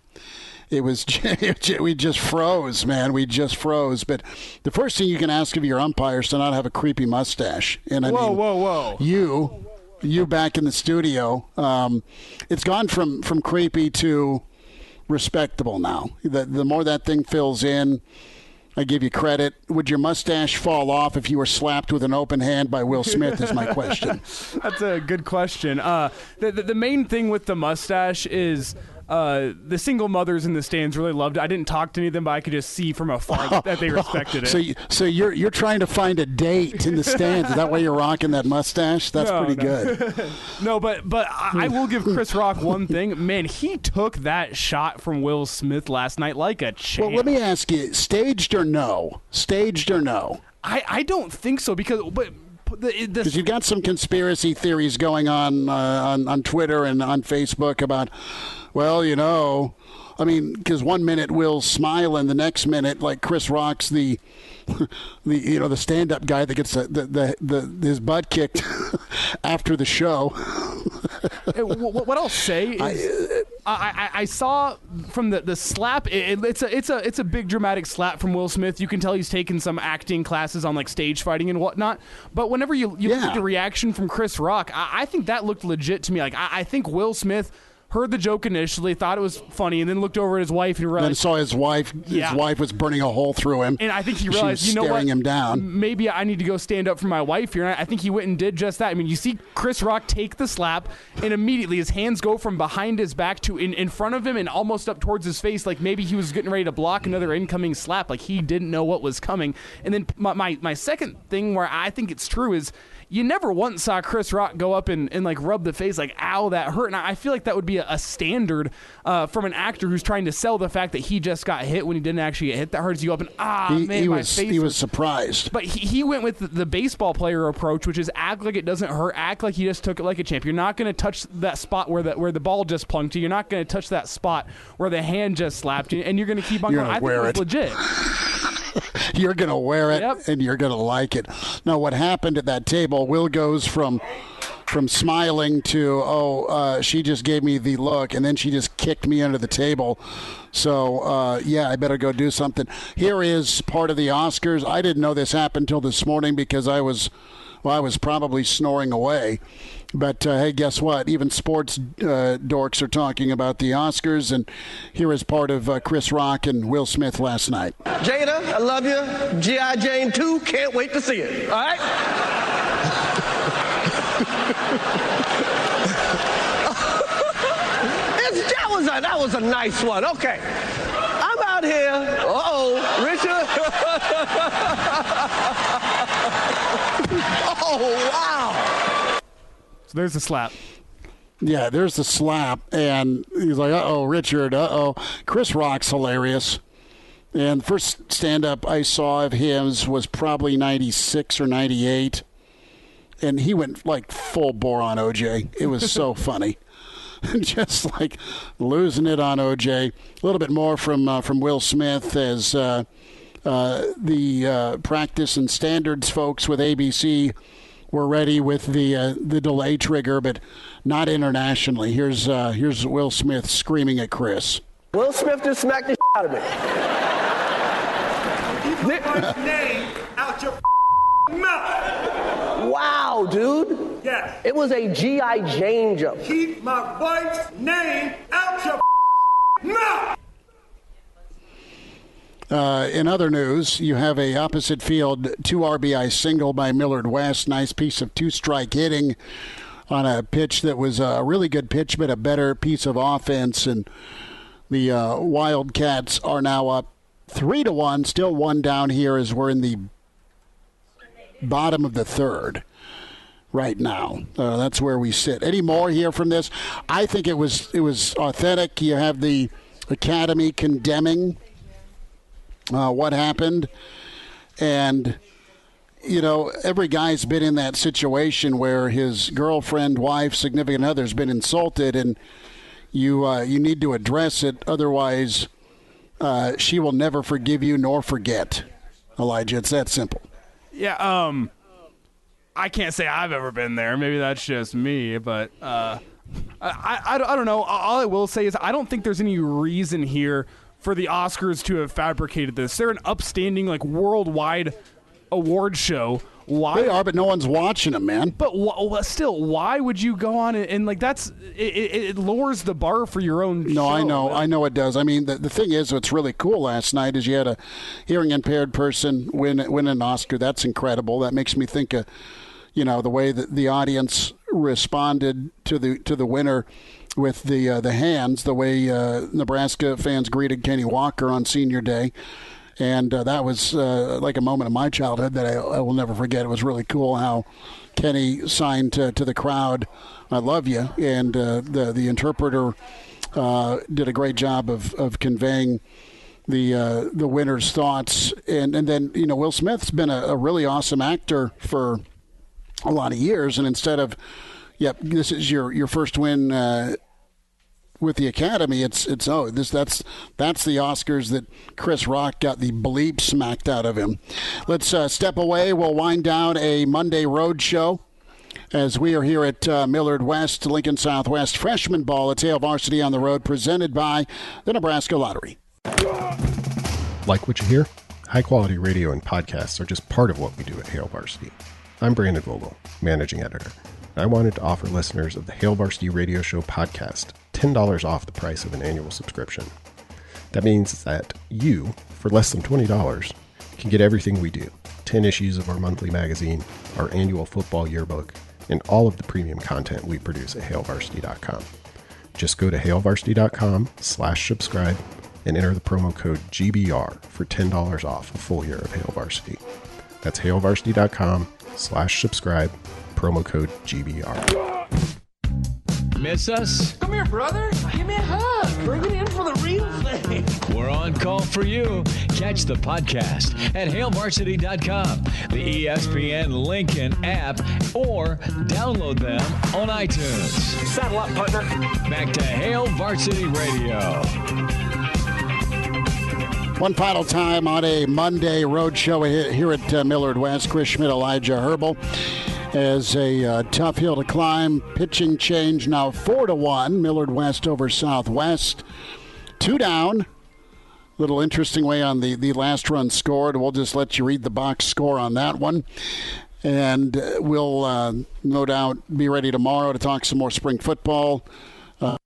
it was <laughs> we just froze, man. We just froze. But the first thing you can ask of your umpire is to not have a creepy mustache. And I whoa, mean, whoa, whoa! You, you back in the studio. Um, it's gone from from creepy to respectable now. The the more that thing fills in. I give you credit. Would your mustache fall off if you were slapped with an open hand by Will Smith? Is my question. <laughs> That's a good question. Uh, the, the, the main thing with the mustache is uh, the single mothers in the stands really loved it. I didn't talk to any of them, but I could just see from afar <laughs> that they respected it. So, you, so you're you're trying to find a date in the stands. Is that why you're rocking that mustache? That's No, pretty no. good. <laughs> no, but but I I will give Chris Rock one thing. Man, he took that shot from Will Smith last night like a champ. Well, let me ask you: staged or no? Staged or no? I, I don't think so because but the, the, Because you've got some conspiracy theories going on, uh, on on Twitter and on Facebook about, well, you know, I mean, because one minute Will's smiling, the next minute, like Chris Rock's the, <laughs> the you know the stand-up guy that gets the the, the, the his butt kicked <laughs> after the show. Uh, what, what I'll say <laughs> is, I, I, I saw from the, the slap. It, it's a it's a it's a big dramatic slap from Will Smith. You can tell he's taken some acting classes on like stage fighting and whatnot. But whenever you you look at the reaction from Chris Rock, I, I think that looked legit to me. Like I, I think Will Smith heard the joke initially, thought it was funny, and then looked over at his wife and Then realized. saw his wife. His Yeah. wife was burning a hole through him, And I think he realized, was you know staring what? him down. Maybe I need to go stand up for my wife here. And I I think he went and did just that. I mean, you see Chris Rock take the slap, and immediately his hands go from behind his back to in, in front of him and almost up towards his face, like maybe he was getting ready to block another incoming slap, like he didn't know what was coming. And then my, my, my second thing where I think it's true is you never once saw Chris Rock go up and, and like rub the face like, ow, that hurt. And I feel like that would be a, a standard uh, from an actor who's trying to sell the fact that he just got hit when he didn't actually get hit that hurts you up and, ah, he, man, he my was face he was surprised. But he, he went with the, the baseball player approach, which is act like it doesn't hurt, act like he just took it like a champ. You're not going to touch that spot where the where the ball just plunked you. You're not going to touch that spot where the hand just slapped you, and you're going to keep on You're going. I think it was it. legit. <laughs> you're going to wear it and you're going to like it. Now, what happened at that table? Will goes from from smiling to oh, uh, she just gave me the look, and then she just kicked me under the table. So uh, yeah, I better go do something. Here is part of the Oscars. I didn't know this happened till this morning because I was. Well, I was probably snoring away. But uh, hey, guess what? Even sports uh, dorks are talking about the Oscars. And here is part of uh, Chris Rock and Will Smith last night. Jada, I love you. G.I. Jane 2, can't wait to see it. All right? <laughs> That, was a, that was a nice one. Okay. I'm out here. Uh-oh, Richard. <laughs> oh, wow. So there's the slap. Yeah, there's the slap, and he's like, "Uh oh, Richard. Uh oh." Chris Rock's hilarious. And the first stand-up I saw of his was probably '96 or '98, and he went like full bore on OJ. It was so <laughs> funny, <laughs> just like losing it on OJ. A little bit more from uh, from Will Smith as uh, uh, the uh, practice and standards folks with ABC were ready with the uh, the delay trigger, but not internationally. Here's uh, here's Will Smith screaming at Chris. Will Smith just smacked the out of me. Keep my name out your mouth. Wow, dude. Yes. It was a G.I. Jane jump. Keep my wife's name out your mouth. Uh, in other news, you have a opposite field two RBI single by Millard West. Nice piece of two strike hitting on a pitch that was a really good pitch, but a better piece of offense. And the uh, Wildcats are now up three to one, still one down here as we're in the bottom of the third right now. Uh, that's where we sit. Any more here from this? I think it was it was authentic. You have the academy condemning uh, what happened, and you know every guy's been in that situation where his girlfriend, wife, significant other's been insulted, and you uh, you need to address it. Otherwise, uh, she will never forgive you nor forget. Elijah, it's that simple. Yeah, um, I can't say I've ever been there. Maybe that's just me, but uh, I, I, I don't know. All I will say is I don't think there's any reason here for the Oscars to have fabricated this. They're an upstanding, like worldwide award show. Why They are, but no one's watching them, man. But wh- still, why would you go on and, and like that's it, it, it lowers the bar for your own. No, I show. know, I know it does. I mean, the, the thing is, what's really cool last night is you had a hearing impaired person win win an Oscar. That's incredible. That makes me think of, you know, the way that the audience responded to the to the winner with the uh, the hands, the way uh, Nebraska fans greeted Kenny Walker on Senior Day. And uh, that was uh, like a moment of my childhood that I, I, will never forget. It was really cool how Kenny signed to, to the crowd, "I love you," and uh, the the interpreter uh, did a great job of, of conveying the uh, the winner's thoughts. And and then you know Will Smith's been a, a really awesome actor for a lot of years, and instead of yep, this is your your first win with the Academy. It's it's oh this that's that's the Oscars that Chris Rock got the bleep smacked out of him. Let's uh, step away. We'll wind down a Monday road show. As we are here at uh, Millard West, Lincoln Southwest Freshman Ball at Hail Varsity on the Road, presented by the Nebraska Lottery. Like what you hear? High quality radio and podcasts are just part of what we do at Hail Varsity. I'm Brandon Vogel, managing editor. I wanted to offer listeners of the Hail Varsity Radio Show podcast $10 off the price of an annual subscription. That means that you, for less than $20, can get everything we do 10 issues of our monthly magazine, our annual football yearbook, and all of the premium content we produce at hailvarsity.com. Just go to hailvarsity.com slash subscribe and enter the promo code GBR for $10 off a full year of Hail Varsity. That's hailvarsity.com slash subscribe promo code GBR. Miss us? Come here, brother. Give me a hug. Bring it in for the real thing. We're on call for you. Catch the podcast at hailvarsity.com, the ESPN Lincoln app, or download them on iTunes. Saddle up, partner. Back to Hail Varsity Radio. One final time on a Monday road show here at uh, Millard West. Chris Schmidt, Elijah Herbal as a uh, tough hill to climb. Pitching change now four to one. Millard West over Southwest. Two down. Little interesting way on the, the last run scored. We'll just let you read the box score on that one. And uh, we'll uh, no doubt be ready tomorrow to talk some more spring football. Uh,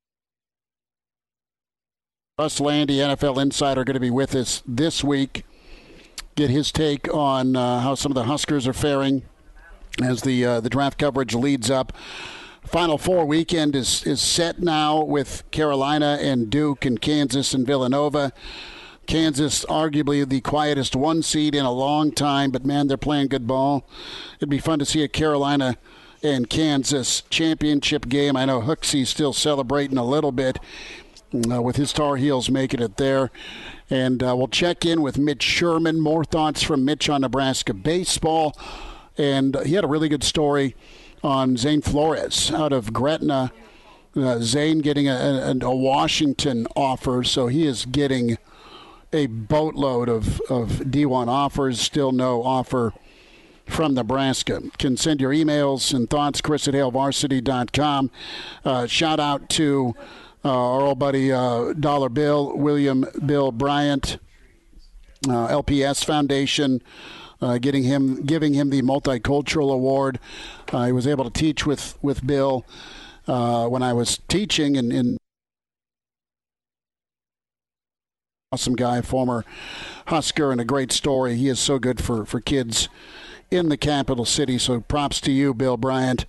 Russ Lande, NFL Insider, going to be with us this week. Get his take on uh, how some of the Huskers are faring as the uh, the draft coverage leads up. Final Four weekend is is set now with Carolina and Duke and Kansas and Villanova. Kansas, arguably the quietest one seed in a long time, but man, they're playing good ball. It'd be fun to see a Carolina and Kansas championship game. I know Hooksy's still celebrating a little bit uh, with his Tar Heels making it there. And uh, we'll check in with Mitch Sherman. More thoughts from Mitch on Nebraska baseball and he had a really good story on Zane Flores out of Gretna. Uh, Zane getting a, a, a, Washington offer, so he is getting a boatload of, of D1 offers. Still no offer from Nebraska. Can send your emails and thoughts, chris at hailvarsity.com. Uh, shout out to uh, our old buddy uh, Dollar Bill, William Bill Bryant, uh, LPS Foundation uh, getting him, giving him the multicultural award. Uh, he was able to teach with with Bill uh, when I was teaching, and, and awesome guy, former Husker, and a great story. He is so good for for kids in the capital city. So props to you, Bill Bryant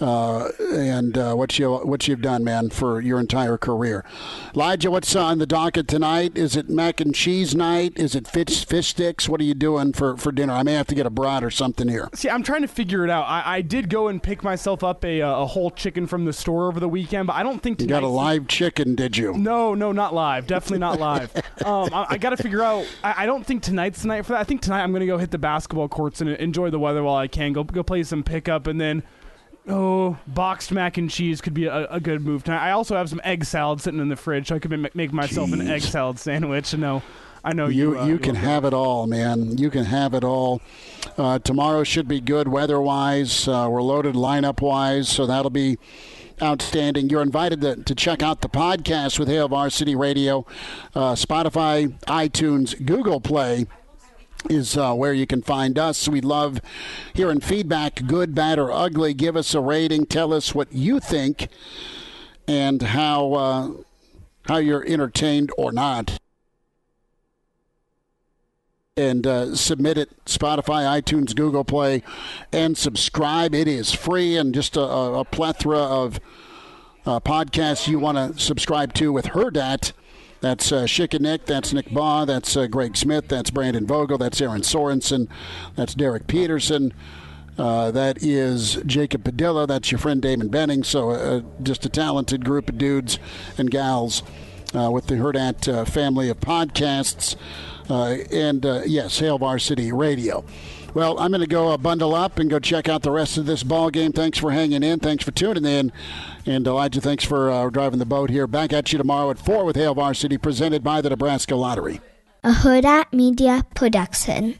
uh, and uh, what you what you've done, man, for your entire career. Elijah, what's on the docket tonight? Is it mac and cheese night? Is it fish fish sticks? What are you doing for, for dinner? I may have to get a brat or something here. See, I'm trying to figure it out. I, I did go and pick myself up a, uh, a whole chicken from the store over the weekend, but I don't think you got a live chicken, did you? No, no, not live. Definitely not live. <laughs> um, I, I got to figure out. I, I, don't think tonight's the night for that. I think tonight I'm going to go hit the basketball courts and enjoy the weather while I can. Go go play some pickup and then Oh, boxed mac and cheese could be a, a good move tonight. I also have some egg salad sitting in the fridge, so I could make myself Jeez. an egg salad sandwich. No, I know you. You, uh, you can have it all, man. You can have it all. Uh, tomorrow should be good weather-wise. Uh, we're loaded lineup-wise, so that'll be outstanding. You're invited to, to check out the podcast with Hail Varsity Radio, uh, Spotify, iTunes, Google Play is uh, where you can find us. We love hearing feedback, good, bad, or ugly. Give us a rating. Tell us what you think and how uh, how you're entertained or not. and uh, submit it Spotify, iTunes, Google Play, and subscribe. It is free and just a, a plethora of uh, podcasts you want to subscribe to with Hurrdat. That's uh, Schick Nick. That's Nick Bahe. That's uh, Greg Smith. That's Brandon Vogel. That's Aaron Sorensen. That's Derek Peterson. Uh, that is Jacob Padilla. That's your friend Damon Benning. So uh, just a talented group of dudes and gals uh, with the Hurrdat uh, family of podcasts. Uh, and uh, yes, Hail Varsity Radio. Well, I'm going to go bundle up and go check out the rest of this ball game. Thanks for hanging in. Thanks for tuning in. And uh, Elijah, thanks for uh, driving the boat here. Back at you tomorrow at 4 with Hail Varsity, presented by the Nebraska Lottery. A Hurrdat Media Production.